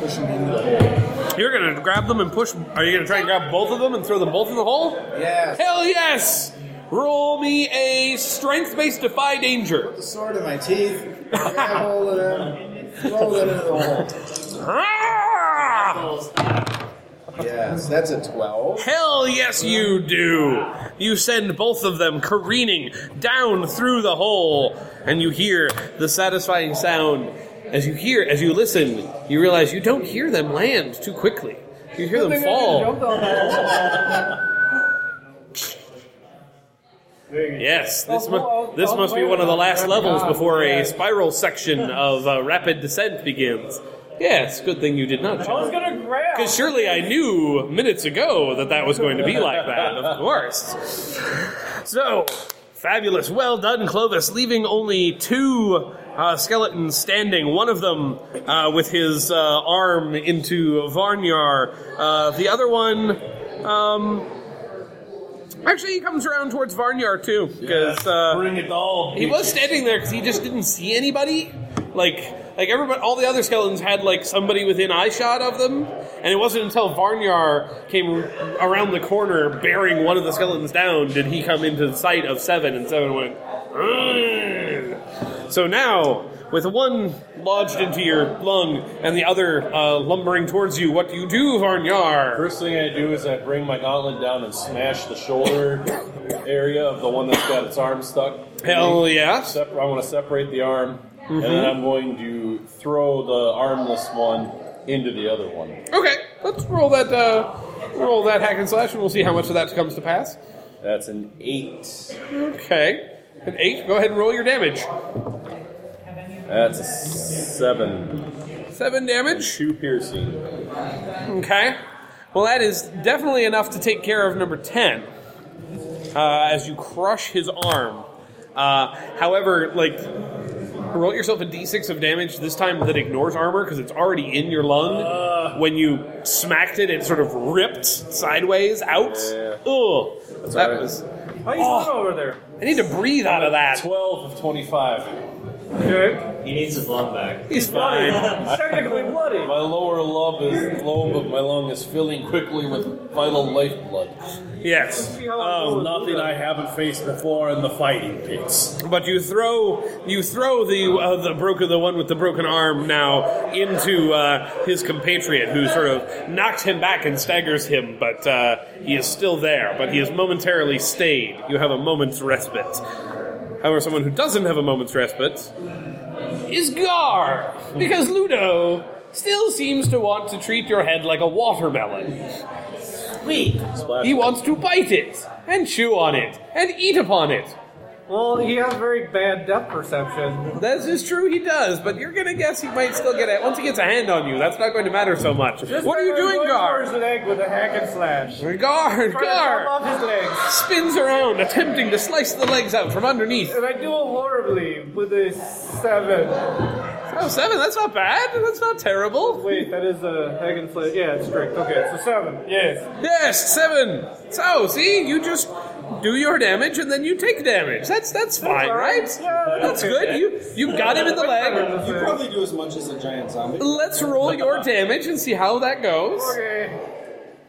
push them into the hole. You're gonna grab them and push. Are you gonna try and grab both of them and throw them both in the hole? Yes. Hell yes! Roll me a strength-based defy danger. Put the sword in my teeth. Grab hold of them. Throw them into the hole. Ah! Yes, that's a 12. Hell yes, you do. You send both of them careening down through the hole, and you hear the satisfying sound. As you hear, as you listen, you realize you don't hear them land too quickly. You hear them fall. Yes, this, mu- this must be one of the last levels before a spiral section of uh, rapid descent begins. Yes, good thing you did not I was gonna grab. Because surely I knew minutes ago that that was going to be like that, of course. So, fabulous. Well done, Clovis. Leaving only two uh, skeletons standing. One of them uh, with his uh, arm into Varnyar. Uh, the other one. Um, actually, he comes around towards Varnyar too. Because. Uh, Bring it all. he was standing there because he just didn't see anybody. Like, like everybody, all the other skeletons had like somebody within eyeshot of them, and it wasn't until Varnyar came around the corner bearing one of the skeletons down did he come into the sight of Seven, and Seven went. "Ugh." So now, with one lodged into your lung and the other uh, lumbering towards you, what do you do, Varnyar? First thing I do is I bring my gauntlet down and smash the shoulder area of the one that's got its arm stuck. Hell yes. Sep- I want to separate the arm, and then I'm going to throw the armless one into the other one. Okay, let's roll that. Uh, roll that hack and slash, and we'll see how much of that comes to pass. That's an eight. Okay. An eight. Go ahead and roll your damage. That's a seven. Seven damage. Two piercing. Okay. Well, that is definitely enough to take care of number 10 uh, as you crush his arm. Uh, however, like, roll yourself a d6 of damage, this time that ignores armor because it's already in your lung. when you smacked it, it sort of ripped sideways out. Yeah. Ugh. That right. was. How you Oh. over there? I need to breathe out of that. Twelve of twenty-five. Okay. He needs his lung back. He's fine. Technically bloody. My lower lobe is lobe of my lung is filling quickly with vital lifeblood. Yes. Um, Nothing I haven't faced before in the fighting pits. But you throw you throw the uh, the broken the one with the broken arm now into uh, his compatriot, who sort of knocks him back and staggers him. But uh, he is still there. But he is momentarily stayed. You have a moment's respite. However, someone who doesn't have a moment's respite is Gar, because Ludo still seems to want to treat your head like a watermelon. Sweet. He wants to bite it and chew on it and eat upon it. Well, he has very bad depth perception. That is true, he does, but you're gonna guess he might still get it. Once he gets a hand on you, that's not going to matter so much. what are you doing, Gar? an egg with a hack and slash? Gar, to Gar! off his legs. Spins around, attempting to slice the legs out from underneath. And I do it horribly with a seven. Oh, seven, that's not bad. That's not terrible. Wait, that is a hack and slash. Yeah, it's strict. Okay, so seven. Yes. Yes, seven. So, see, you just do your damage and then you take damage. That's that's fine, all right. right? Yeah, That's good. You you got him in the leg. You probably do as much as a giant zombie. Let's roll your damage and see how that goes. Okay.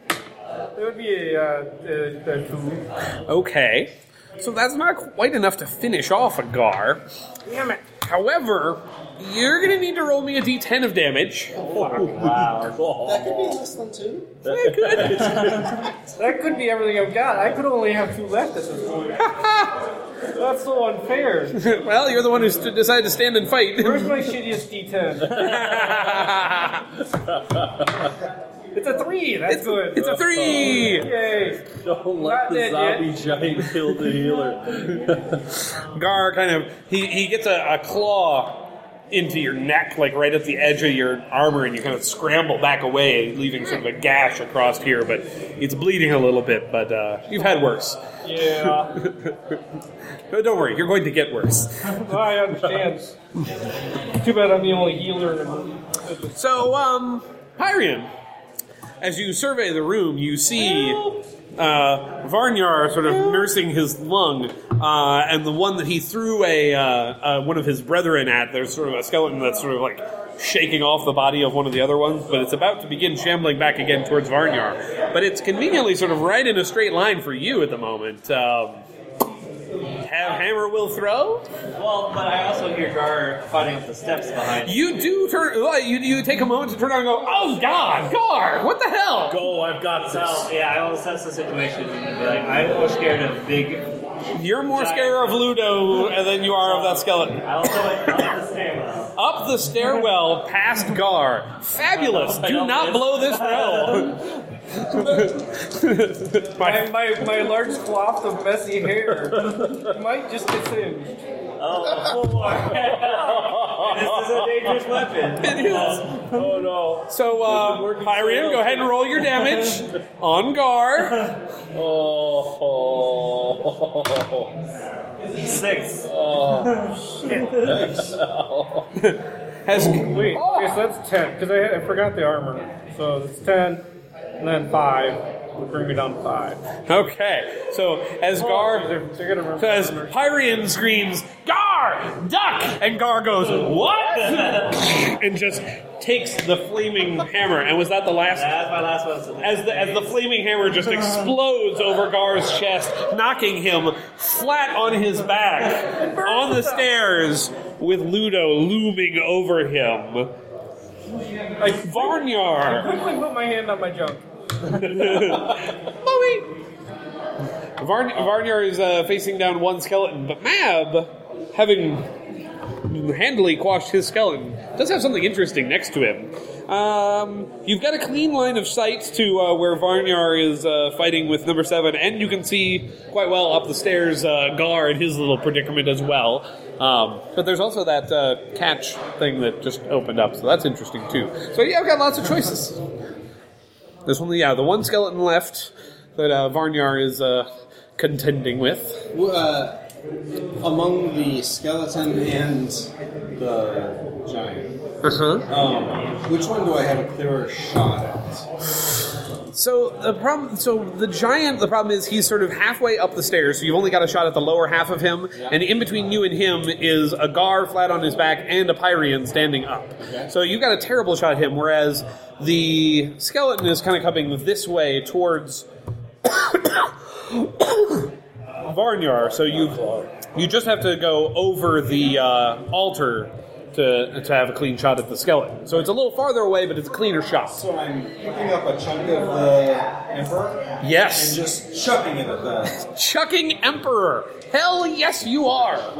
It would be a, uh, a, a two. Okay. So that's not quite enough to finish off a Gar. Damn it. However, you're going to need to roll me a d10 of damage. Oh, wow. That could be less than two. That could that could be everything I've got. I could only have two left at this point. That's so unfair. well, you're the one who st- decided to stand and fight. Where's my shittiest D10? It's a three. That's good. It's a three. Yay. Don't Not let the dead zombie yet. giant kill the healer. Gar kind of he, he gets a, a claw into your neck, like right at the edge of your armor, and you kind of scramble back away, leaving sort of a gash across here. But it's bleeding a little bit. But uh, you've had worse. Yeah. But don't worry, you're going to get worse. I understand. Too bad I'm the only healer in the room. So, um, Pyrian, as you survey the room, you see uh, Varnyar sort of nursing his lung, uh, and the one that he threw a uh, uh, one of his brethren at. There's sort of a skeleton that's sort of like shaking off the body of one of the other ones, but it's about to begin shambling back again towards Varnyar. But it's conveniently sort of right in a straight line for you at the moment. Um, have hammer will throw. Well, but I also hear Gar fighting up the steps behind. You do turn. well, You you take a moment to turn around and go, "Oh God, Gar, what the hell?" Go, I've got So this. yeah, I will assess the situation and be like, I'm more scared of big. You're more scared of Ludo than you are of that skeleton. I also went up the stairwell. Up the stairwell past Gar. Fabulous. Do not blow this row. My, my, my large cloth of messy hair might just get singed. Oh, four. this is a dangerous weapon. It is. Oh no. So, uh, Pyrian, go ahead and roll your damage on Gar. Oh. Six. Has Wait, okay, so that's 10, because I, I forgot the armor. So it's 10, and then 5 would bring me down to 5. okay. So as oh, Gar, They're, they're gonna so as Pyrian screams, "Gar, duck!" and Gar goes, "What?" and just takes the flaming hammer. And was that the last? That's my last one. So as the, as the flaming hammer just explodes over Gar's chest, knocking him flat on his back on the stairs with Ludo looming over him. I Varnyar! quickly put my hand on my junk. Bowie! Varn- Varnyar is uh, facing down one skeleton, but Mab, having handily quashed his skeleton, does have something interesting next to him. Um, you've got a clean line of sight to uh, where Varnyar is uh, fighting with number seven, and you can see quite well up the stairs uh, Gar in his little predicament as well. Um, but there's also that uh, catch thing that just opened up, so that's interesting too. So yeah, I've got lots of choices. There's only yeah the one skeleton left that uh, Varnyar is uh, contending with. Uh, among the skeleton and the giant, Uh-huh. um, which one do I have a clearer shot at? So the problem, so the giant, the problem is he's sort of halfway up the stairs, so you've only got a shot at the lower half of him, and in between you and him is a Gar flat on his back and a Pyrian standing up. So you've got a terrible shot at him, whereas the skeleton is kind of coming this way towards Varnyar. So you you just have to go over the uh, altar to to have a clean shot at the skeleton. So it's a little farther away, but it's a cleaner shot. So I'm picking up a chunk of the emperor Yes. and just chucking it at the. Chucking Emperor. Hell yes, you are.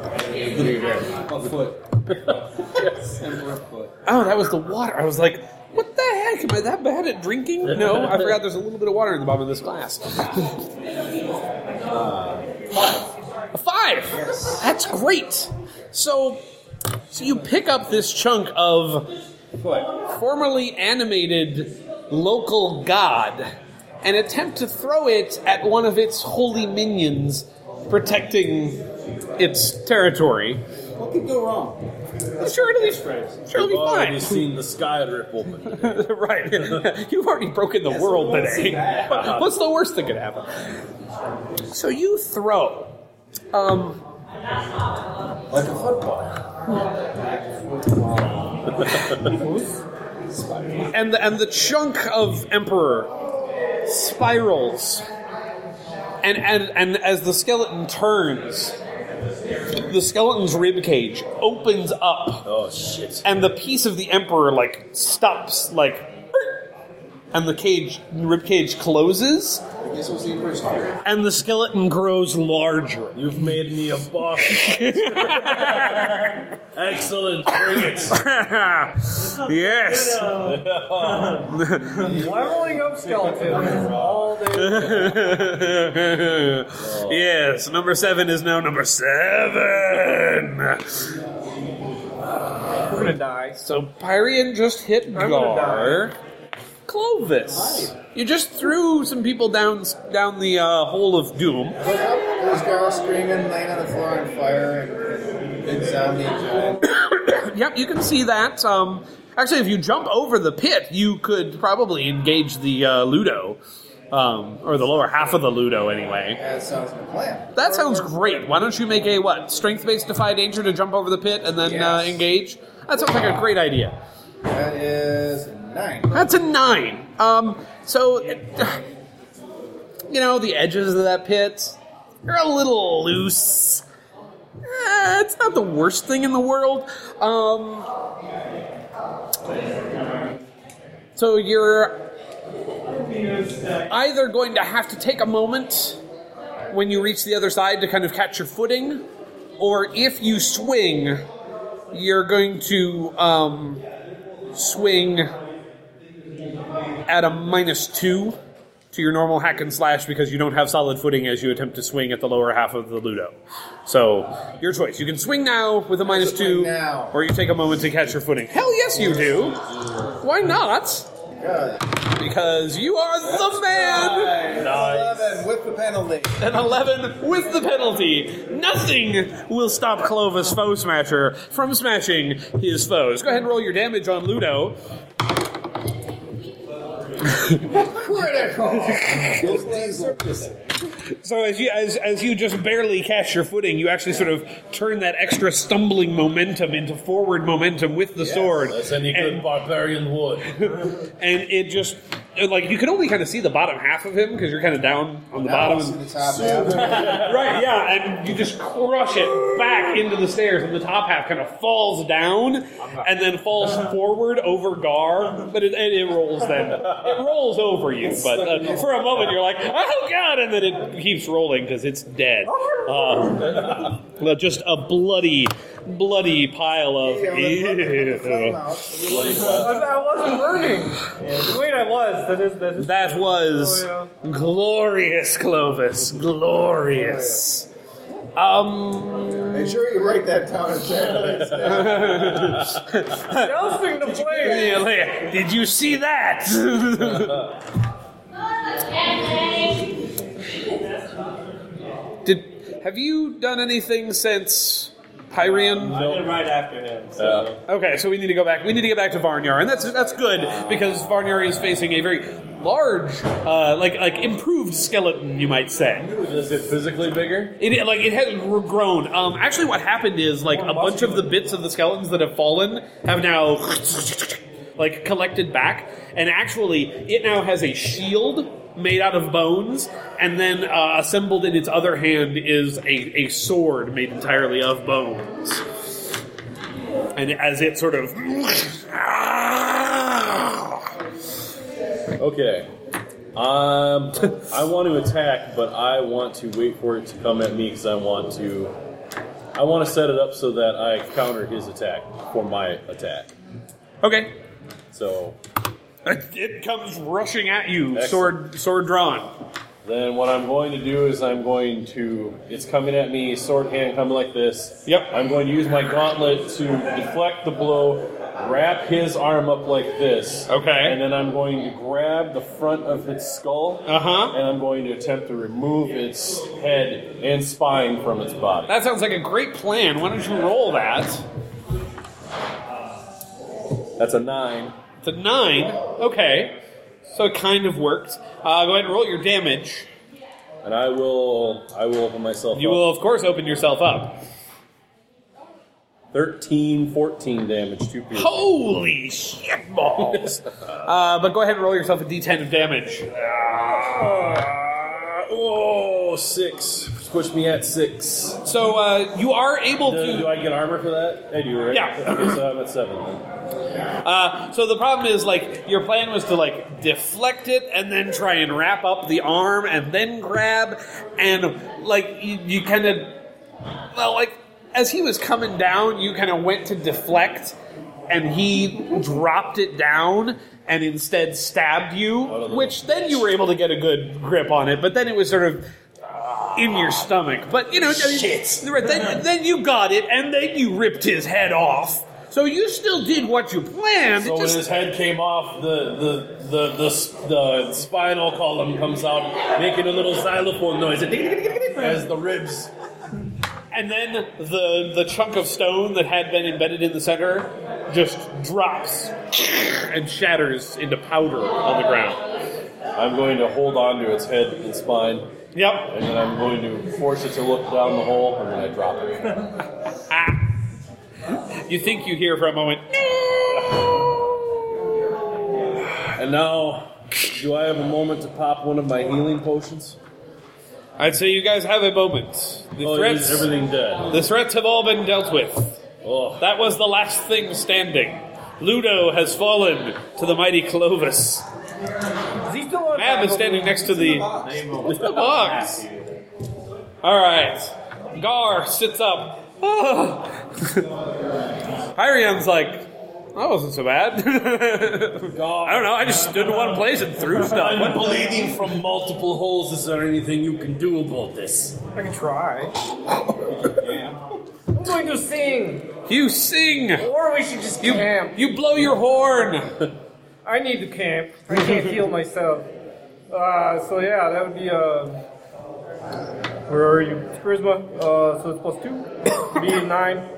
A foot. yes. Emperor foot. Oh, that was the water. I was like, what the heck? Am I that bad at drinking? No, I forgot there's a little bit of water in the bottom of this glass. A five. That's great. So, so you pick up this chunk of formerly animated local god and attempt to throw it at one of its holy minions protecting its territory. What could go wrong? Sure, it'll be, sure, it'll be I've already seen the sky rip open. right. You've already broken the world today. What's the worst that could happen? So you throw. Um, Like a football. and the, and the chunk of Emperor spirals. And, and, and as the skeleton turns, the skeleton's rib cage opens up. Oh shit. and the piece of the emperor like stops like and the cage rib cage closes I guess we'll see first here. and the skeleton grows larger. You've made me a boss. Excellent. Bring it. yes. Leveling up skeletons all day. yes, number seven is now number seven. We're gonna die. So Pyrian just hit Gar. Clovis. You just threw some people down down the uh, hole of doom. Look up, there's Garl screaming, laying on the floor on fire, and big zombie giant. Yep, you can see that. Um, actually, if you jump over the pit, you could probably engage the uh, Ludo, um, or the lower half of the Ludo, anyway. That sounds like plan. That sounds great. Why don't you make a what? Strength-based defy danger to jump over the pit and then uh, engage. That sounds like a great idea. That is nine. That's a nine. Um, so, you know, the edges of that pit, they're a little loose. Eh, it's not the worst thing in the world. Um, so you're either going to have to take a moment when you reach the other side to kind of catch your footing, or if you swing, you're going to um, swing at a minus two to your normal hack and slash because you don't have solid footing as you attempt to swing at the lower half of the Ludo. So, your choice. You can swing now with a minus two, now. or you take a moment to catch your footing. Hell yes, you do. Why not? Because you are the man! Eleven with the penalty. An 11 with the penalty. Nothing will stop Clovis Foe Smasher from smashing his foes. Go ahead and roll your damage on Ludo. Critical. So as you as, as you just barely catch your footing, you actually sort of turn that extra stumbling momentum into forward momentum with the sword, That's any good and, barbarian would. and it just like you can only kind of see the bottom half of him because you're kind of down on the bottom. The top half. Right, yeah, and you just crush it back into the stairs, and the top half kind of falls down and then falls forward over Gar, but it, it, it rolls then. It rolls over you, but uh, for a moment you're like, oh god, and then it keeps rolling because it's dead. Uh, just a bloody, bloody pile of. Yeah, let's let- Ew. let's let them out. I wasn't burning. Wait, I was. That is. That is. That was Oh, glorious, Clovis. Glorious. Um. Make sure you write that down in chat. Jousting to play. Yeah, Did you see that? Have you done anything since Pyrian? I did right after him. So. Okay, so we need to go back. We need to get back to Varnyar, and that's that's good because Varnyar is facing a very large, uh, like like improved skeleton, you might say. Is it physically bigger? It like it has gr- grown. Um, actually, what happened is like a bunch of the bits of the skeletons that have fallen have now like collected back, and actually, it now has a shield made out of bones, and then uh, assembled in its other hand is a, a sword made entirely of bones. And as it sort of Okay. Um, I want to attack, but I want to wait for it to come at me because I want to. I want to set it up so that I counter his attack for my attack. okay, So it comes rushing at you, Excellent. sword sword drawn. then what I'm going to do is I'm going to. It's coming at me, sword hand coming like this. Yep. I'm going to use my gauntlet to deflect the blow, wrap his arm up like this. Okay. And then I'm going to grab the front of its skull. Uh-huh. And I'm going to attempt to remove its head and spine from its body. That sounds like a great plan. Why don't you roll that? That's a nine. It's a nine. Okay. So it kind of worked. Uh, go ahead and roll your damage. And I will I will open myself You up. will, of course, open yourself up. 13, 14 damage, two piercing. Holy shit balls! uh, but go ahead and roll yourself a d10 of damage. Oh, six puts me at six. So uh, you are able Do, to. do I get armor for that? I do, right? Yeah. Okay, so I'm at seven then. Uh, so the problem is, like, your plan was to like deflect it and then try and wrap up the arm and then grab, and like you, you kind of, well, like as he was coming down, you kind of went to deflect, and he dropped it down and instead stabbed you, which then you were able to get a good grip on it, but then it was sort of. In your stomach, but you know, I mean, right, then, then you got it, and then you ripped his head off. So you still did what you planned. So it when just, his head came off, the the, the the s- the spinal column comes out, making a little xylophone noise as the ribs. and then the the chunk of stone that had been embedded in the center just drops and shatters into powder on the ground. I'm going to hold on to its head and spine, Yep. and then I'm going to force it to look down the hole, and then I drop it. Ah. You think you hear for a moment. And now, do I have a moment to pop one of my healing potions? I'd say you guys have a moment. The Oh, threats, everything dead? the threats have all been dealt with. Oh, That was the last thing standing. Ludo has fallen to the mighty Clovis. Is he still on Mab is standing next to the, the box. All right. Gar sits up. Pyrian's like, that wasn't so bad. I don't know. I just stood in one place and threw stuff. I'm bleeding from multiple holes. Is there anything you can do about this? I can try. I'm going to sing. You sing. Or we should just You camp. you blow your horn. I need to camp. I can't heal myself. Uh, so yeah, that would be uh, where are you? Charisma. Uh, so it's plus two. Be nine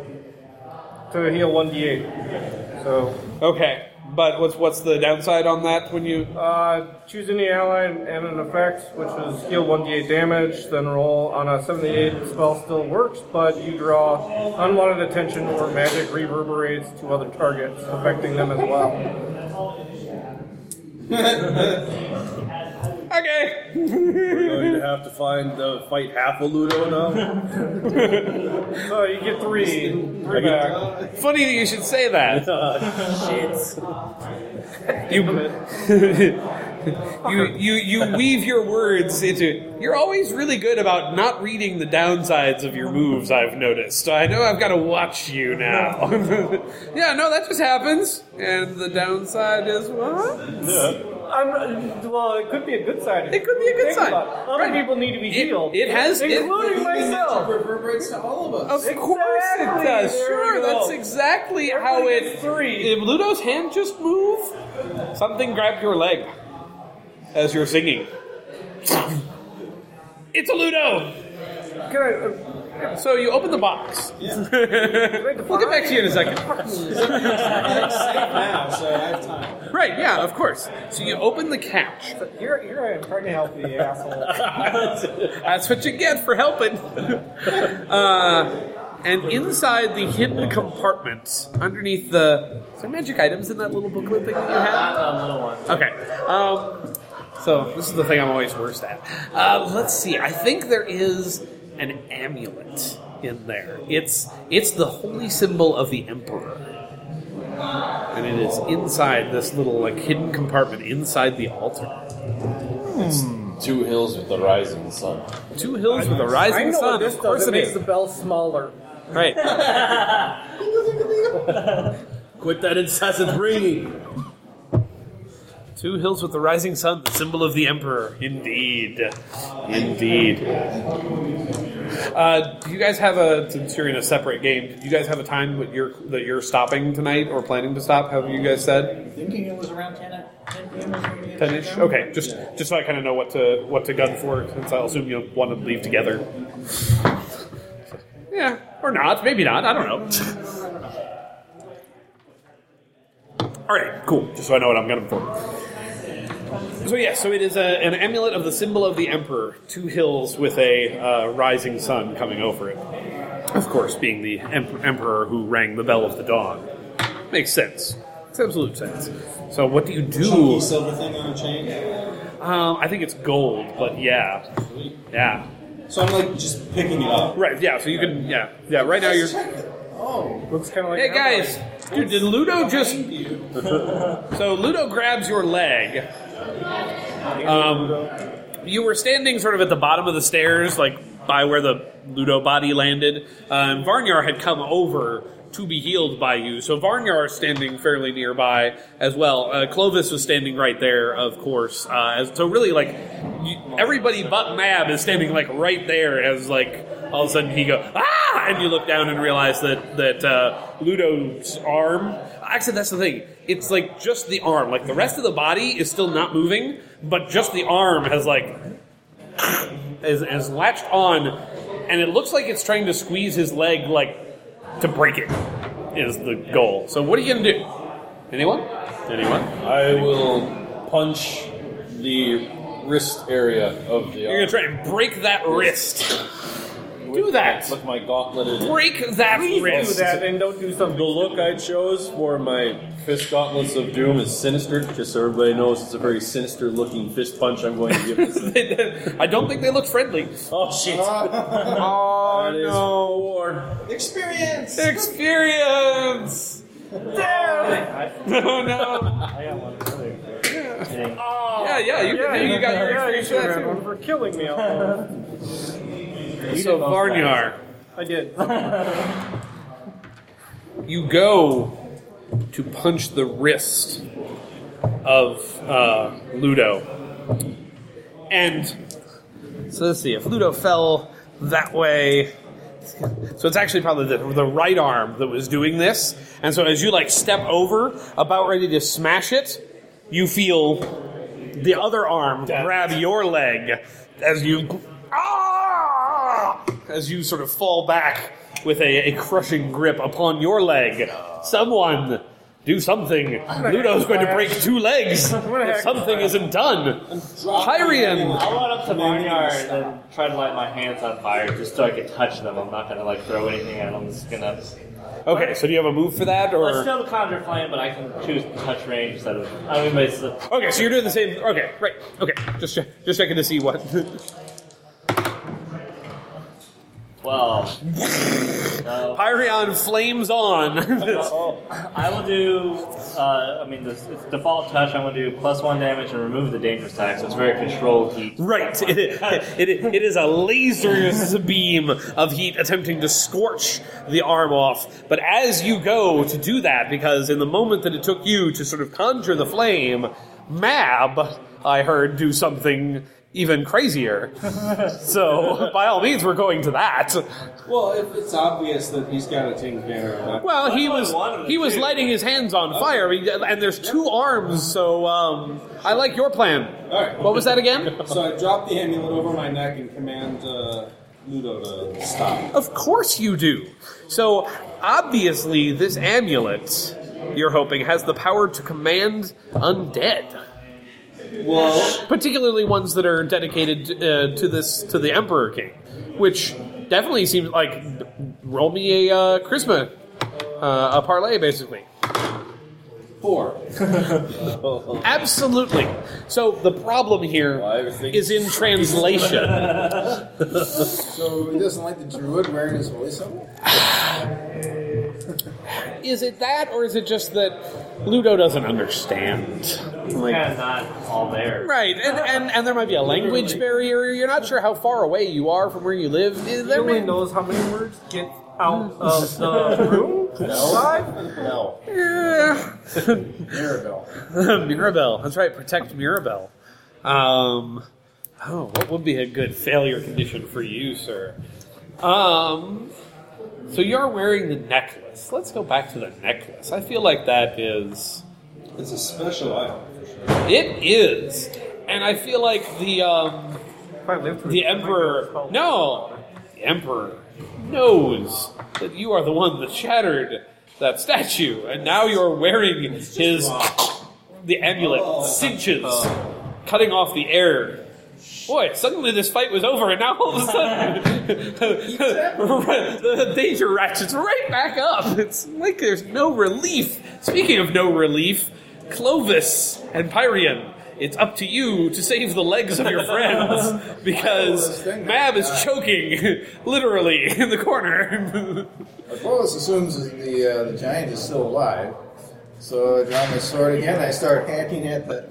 to heal one d8. So Okay, but what's what's the downside on that when you? uh, choose any ally and an effect, which is heal one d8 damage. Then roll on a 78. The spell still works, but you draw unwanted attention or magic reverberates to other targets, affecting them as well. Okay. We're going to have to find uh, fight half a Ludo now. So you get three, three back. Funny that you should say that. You, you, you, you weave your words into. You're always really good about not reading the downsides of your moves. I've noticed. I know I've got to watch you now. yeah, no, that just happens. And the downside is what? I'm, well, it could be a good sign. It could be a good Think side. about it. Other Right. people need to be It- healed. it has- it- including myself. reverberates to all of us. Of course it Exactly. does. There Sure, go. that's exactly how Everybody it. gets three. Did Ludo's hand just move? Something grabbed your leg as you're singing. it's a Ludo. Can I, uh, So you open the box. we'll get back to you in a second. now, so I have time. Right? Yeah, of course. So you open the couch. here, here I am trying to help you, asshole. That's what you get for helping. uh, and inside the hidden compartment, underneath the. Is there magic items in that little booklet thing that you have? A little one. Okay. Um, so this is the thing I'm always worst at. Uh, let's see. I think there is an amulet in there. It's it's the holy symbol of the emperor, and it is inside this little like hidden compartment inside the altar. Two hills with the rising sun. Two hills with a I rising know sun. what this of course. It it makes is. the bell smaller. Right. Quit that incessant ringing. Two hills with the rising sun, the symbol of the emperor. Indeed. Indeed. Uh, do you guys have a, since you're in a separate game, do you guys have a time that you're, that you're stopping tonight or planning to stop? Have you guys said? Thinking it was around 10, at 10 p.m. or something. 10-ish? Okay, just just so I kind of know what to what to gun for, since I'll assume you'll want to leave together. Yeah, or not. Maybe not. I don't know. All right, cool. Just so I know what I'm gunning for. So yeah, so it is a, an amulet of the symbol of the emperor. Two hills with a uh, rising sun coming over it. Of course, being the em- emperor who rang the bell of the dawn. Makes sense. Makes absolute sense. So what do you do? Chunky silver thing on a chain. Um, I think it's gold, but yeah, yeah. So I'm like just picking it up. Right. Yeah. So you can. Yeah. Yeah. Right now you're. Oh, Looks kind of like Hey guys, dude, did Ludo just? So Ludo grabs your leg. Um, you were standing sort of at the bottom of the stairs, like by where the Ludo body landed. And Varnyar had come over to be healed by you. So Varnyar is standing fairly nearby as well. Uh, Clovis was standing right there, of course. Uh, so really, like you, everybody but Mab is standing like right there. As like all of a sudden he go ah, and you look down and realize that that uh, Ludo's arm. Actually, that's the thing. It's like just the arm. Like the rest of the body is still not moving, but just the arm has like is, is latched on, and it looks like it's trying to squeeze his leg, like to break it. Is the goal. So what are you gonna do? Anyone? Anyone? I will punch the wrist area of the. You're gonna try and break that wrist. Do that. With my gauntleted. Break that Please wrist. do that and don't do something. The look I chose for my fist gauntlets of doom is sinister, just so everybody knows it's a very sinister looking fist punch I'm going to give this. I don't think they look friendly. oh shit! Oh That is no! four. Experience. Experience. No, no. I got one earlier. Dang. Yeah, yeah. You, Yeah, you got your yeah, you experience should for have that one too. for killing me. Almost. So Varnyar, I did. you go to punch the wrist of uh, Ludo, and so let's see if Ludo fell that way. So it's actually probably the, the right arm that was doing this, and so as you like step over, about ready to smash it, you feel the other arm grab your leg as you ah, as you sort of fall back with a, a crushing grip upon your leg. Someone do something. Ludo's going to break two legs if something isn't done. Pyrian. I'll run up to Varnyar and try to light my hands on fire just so I can touch them. I'm not gonna like throw anything at them. I'm just gonna. Okay, so do you have a move for that, Let's or still conjure flame, but I can choose touch range instead of. I mean, but it's the, okay? So you're doing the same. Okay, right. Okay, just che- just checking to see what. Well. no. Pyrian flames on. I will do. Uh, I mean, it's default touch. I'm gonna do plus one damage and remove the dangerous attack. So it's very controlled heat. Right. It, it, it is a laser beam of heat attempting to scorch the arm off. But as you go to do that, because in the moment that it took you to sort of conjure the flame, Mab, I heard, do something even crazier. so, by all means, we're going to that. Well, if it's obvious that he's got a Ting banner, Well, he only was one of the he was two. lighting his hands on fire, and there's two arms. So, um, I like your plan. all right. What was that again? So I drop the amulet over my neck and command uh, Ludo to stop. Of course you do. So obviously, this amulet you're hoping has the power to command undead, Well, particularly ones that are dedicated uh, to this to the Emperor King, which definitely seems like roll me a uh, charisma, uh, a parlay, basically. Four. Absolutely. So the problem here everything- is in translation. So he doesn't like the druid wearing his holy symbol? is it that, or is it just that Ludo doesn't understand? Like, Kind of not all there. Right, and, and and there might be a language barrier. You're not sure how far away you are from where you live. He There only may- knows how many words get out of the room. Five? No. Yeah. Mirabelle. Mirabelle. That's right. Protect Mirabelle. Um. Oh, what would be a good failure condition for you, sir? Um. So you're wearing the necklace. Let's go back to the necklace. I feel like that is. It's a special item for sure. It is, and I feel like the um. If I lived through The it, I might Emperor. have called- No! The Emperor knows that you are the one that shattered that statue, and now you're wearing his. The amulet oh. cinches, cutting off the air. Boy, suddenly this fight was over, and now all of a sudden the danger ratchets right back up. It's like there's no relief. Speaking of no relief, Clovis and Pyrian, it's up to you to save the legs of your friends because Mab is choking, literally, in the corner. Apollos assumes that the uh, the giant is still alive, so I draw my sword again. I start hacking at the,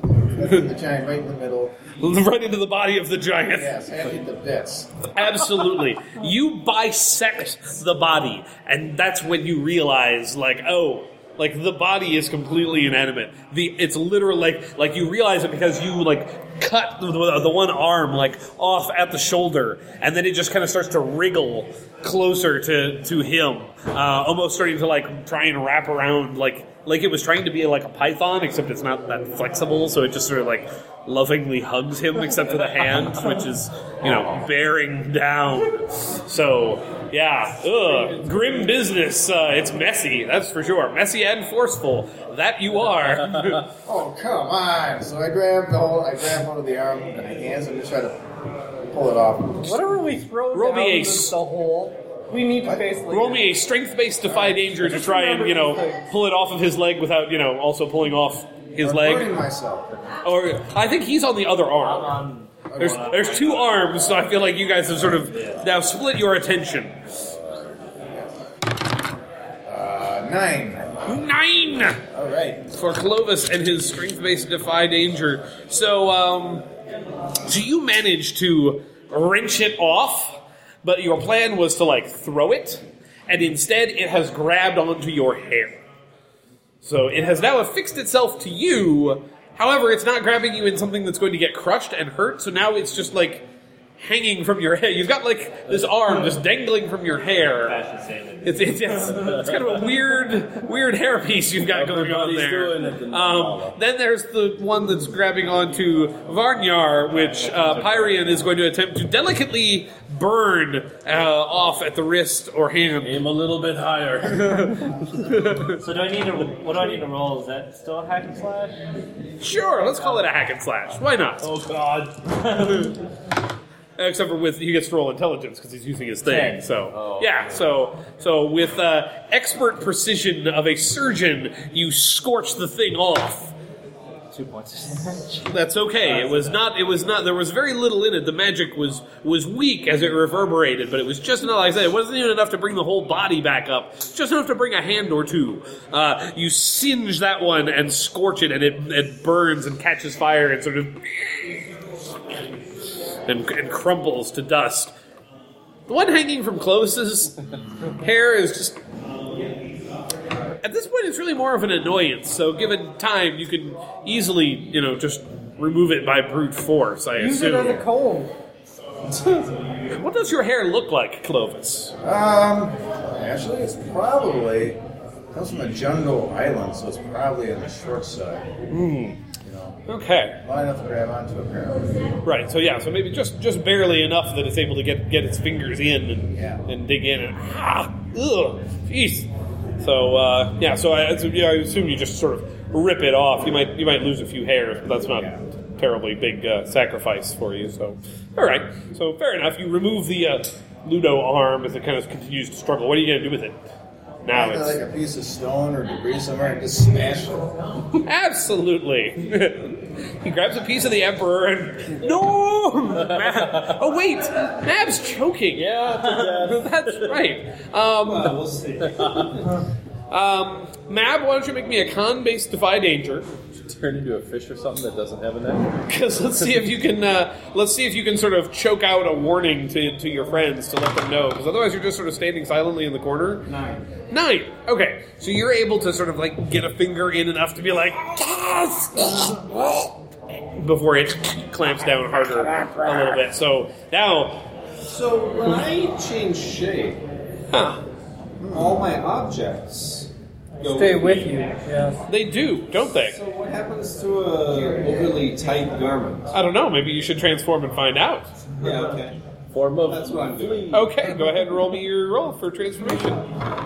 the giant right in the middle. right into the body of the giant. Yes, hacking the bits. Absolutely. You bisect the body, and that's when you realize, like, oh, like the body is completely inanimate. The it's literal like like you realize it because you like cut the, the one arm like off at the shoulder, and then it just kind of starts to wriggle closer to to him, uh, almost starting to like try and wrap around like like it was trying to be like a python, except it's not that flexible, so it just sort of like lovingly hugs him, except for the hand, which is you know bearing down. So yeah, ugh, grim business. Uh, it's messy, that's for sure. Messy and forceful. That you are. Oh come on! So I grab the whole. I grab one of the arm in my hands and just try to pull it off. Whatever we throw Roll down me a the, s- the hole, we need to face later. Roll me a strength-based defy danger to try and you know pull it off of his leg without you know also pulling off his I'm burning leg. myself. Or I think he's on the other arm. There's there's two arms, so I feel like you guys have sort of now split your attention. Uh, nine. Nine All right. for Clovis and his strength-based defy danger. So, um, so you managed to wrench it off, but your plan was to like throw it, and instead it has grabbed onto your hair. So it has now affixed itself to you. However, it's not grabbing you in something that's going to get crushed and hurt. So now it's just like hanging from your hair. You've got like this arm just dangling from your hair. It's, it's, it's, it's kind of a weird weird hairpiece you've got going on there. doing it in Um, then there's the one that's grabbing onto Varnyar, which uh, Pyrian is going to attempt to delicately burn uh, off at the wrist or hand. Aim a little bit higher. So do I need to? What do I need to roll? Is that still a hack and slash? Sure, let's call it a hack and slash. Why not? oh God! Except for with he gets to roll intelligence because he's using his thing. Ten. So Oh, yeah, so so with uh, expert precision of a surgeon, you scorch the thing off. Two points. That's okay. It was not. It was not. There was very little in it. The magic was was weak as it reverberated, but it was just enough. Like I said, it wasn't even enough to bring the whole body back up. Just enough to bring a hand or two. Uh, you singe that one and scorch it, and it it burns and catches fire and sort of and, and crumbles to dust. The one hanging from Clovis's hair is just. At this point, it's really more of an annoyance. So, given time, you can easily, you know, just remove it by brute force. I assume. Use it as assume. a comb. What does your hair look like, Clovis? Um, actually, it's probably comes from a jungle island, so it's probably on the short side. You know, Okay, not enough to grab onto apparently. right. So yeah, so maybe just just barely enough that it's able to get get its fingers in and Yeah. and dig in and ah, ugh, jeez. So uh, yeah, so I, so, I assume you just sort of rip it off. You might you might lose a few hairs, but that's not Yeah. terribly big uh, sacrifice for you. So all right, so fair enough. You remove the uh, Ludo arm as it kind of continues to struggle. What are you going to do with it? Now Kinda it's like a piece of stone or debris somewhere and just smash it. Absolutely. he grabs a piece of the emperor and no. Mab- oh wait, Mab's choking. Yeah, that's right. Um, Well, we'll see. um, Mab, why don't you make me a con-based defy danger? Turn into a fish or something that doesn't have a neck. Because let's see if you can. Uh, let's see if you can sort of choke out a warning to, to your friends to let them know. Because otherwise, you're just sort of standing silently in the corner. Nine. Nine. Okay, so you're able to sort of like get a finger in enough to be like yes, before it clamps down harder a little bit. So now, So when I change shape, huh, all my objects go Stay with you. Yes. they do, don't they? So what happens to a overly tight garment? I don't know. Maybe you should transform and find out. Yeah, okay. Form of That's what I'm doing. Okay, go ahead and roll me your roll for transformation.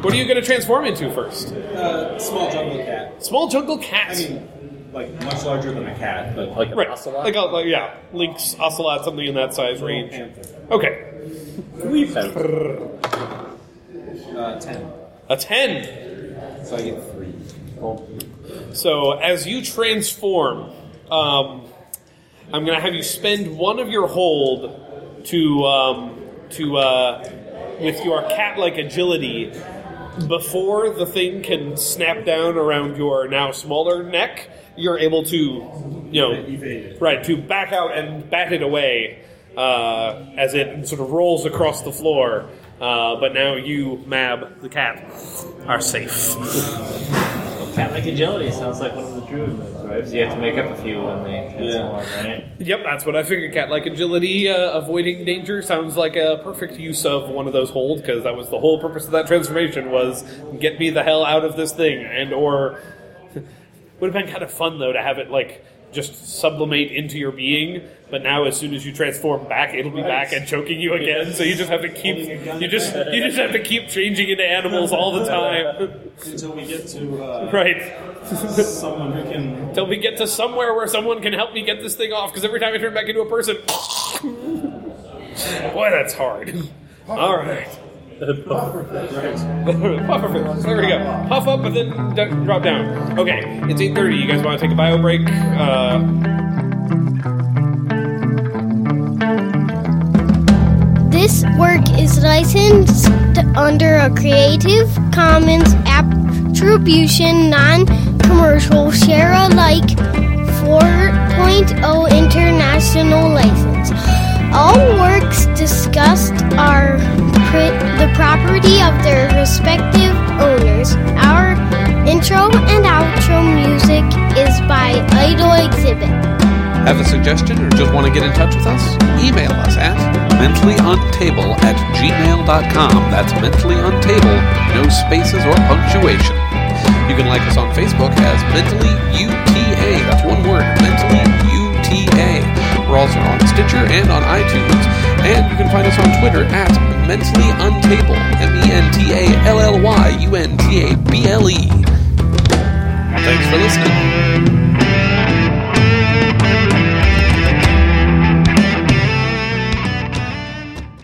What are you going to transform into first? Uh, small jungle cat. Small jungle cat. I mean, like much larger than a cat, but like an right, ocelot. like, a, like yeah, lynx, ocelot, something in that size range. panther. Okay, Uh, ten. a ten. So I get three. So as you transform, um, I'm going to have you spend one of your hold to um, to uh, with your cat-like agility before the thing can snap down around your now smaller neck. You're able to, you know, right to back out and bat it away uh, as it sort of rolls across the floor. Uh, but now you, Mab, the cat, are safe. Cat like agility sounds like one of the druid moves, right? Because you have to make up a few when they transform, right? Yep, that's what I figured. Cat like agility, uh, avoiding danger sounds like a perfect use of one of those hold because that was the whole purpose of that transformation was get me the hell out of this thing, and or would have been kind of fun though to have it like just sublimate into your being. But now, as soon as you transform back, it'll be back and choking you again. So you just have to keep you just you just have to keep changing into animals all the time, Until we get to uh, right? someone who can. Until we get to somewhere where someone can help me get this thing off. Because every time I turn back into a person, boy, that's hard. All right. Pufferfish. There we go. Puff up and then d- drop down. Okay, it's 8.30. You guys want to take a bio break? Uh, This work is licensed under a Creative Commons Attribution Non-Commercial Share-alike 4.0 International License. All works discussed are the property of their respective owners. Our intro and outro music is by Idol Exhibit. Have a suggestion or just want to get in touch with us? Email us at mentallyuntable at gmail.com. That's mentally untable, no spaces or punctuation. You can like us on Facebook as Mentally UTA. That's one word, Mentally UTA. We're also on Stitcher and on iTunes. And you can find us on Twitter at Mentally Untable, M E N T A L L Y U N T A B L E. Thanks for listening.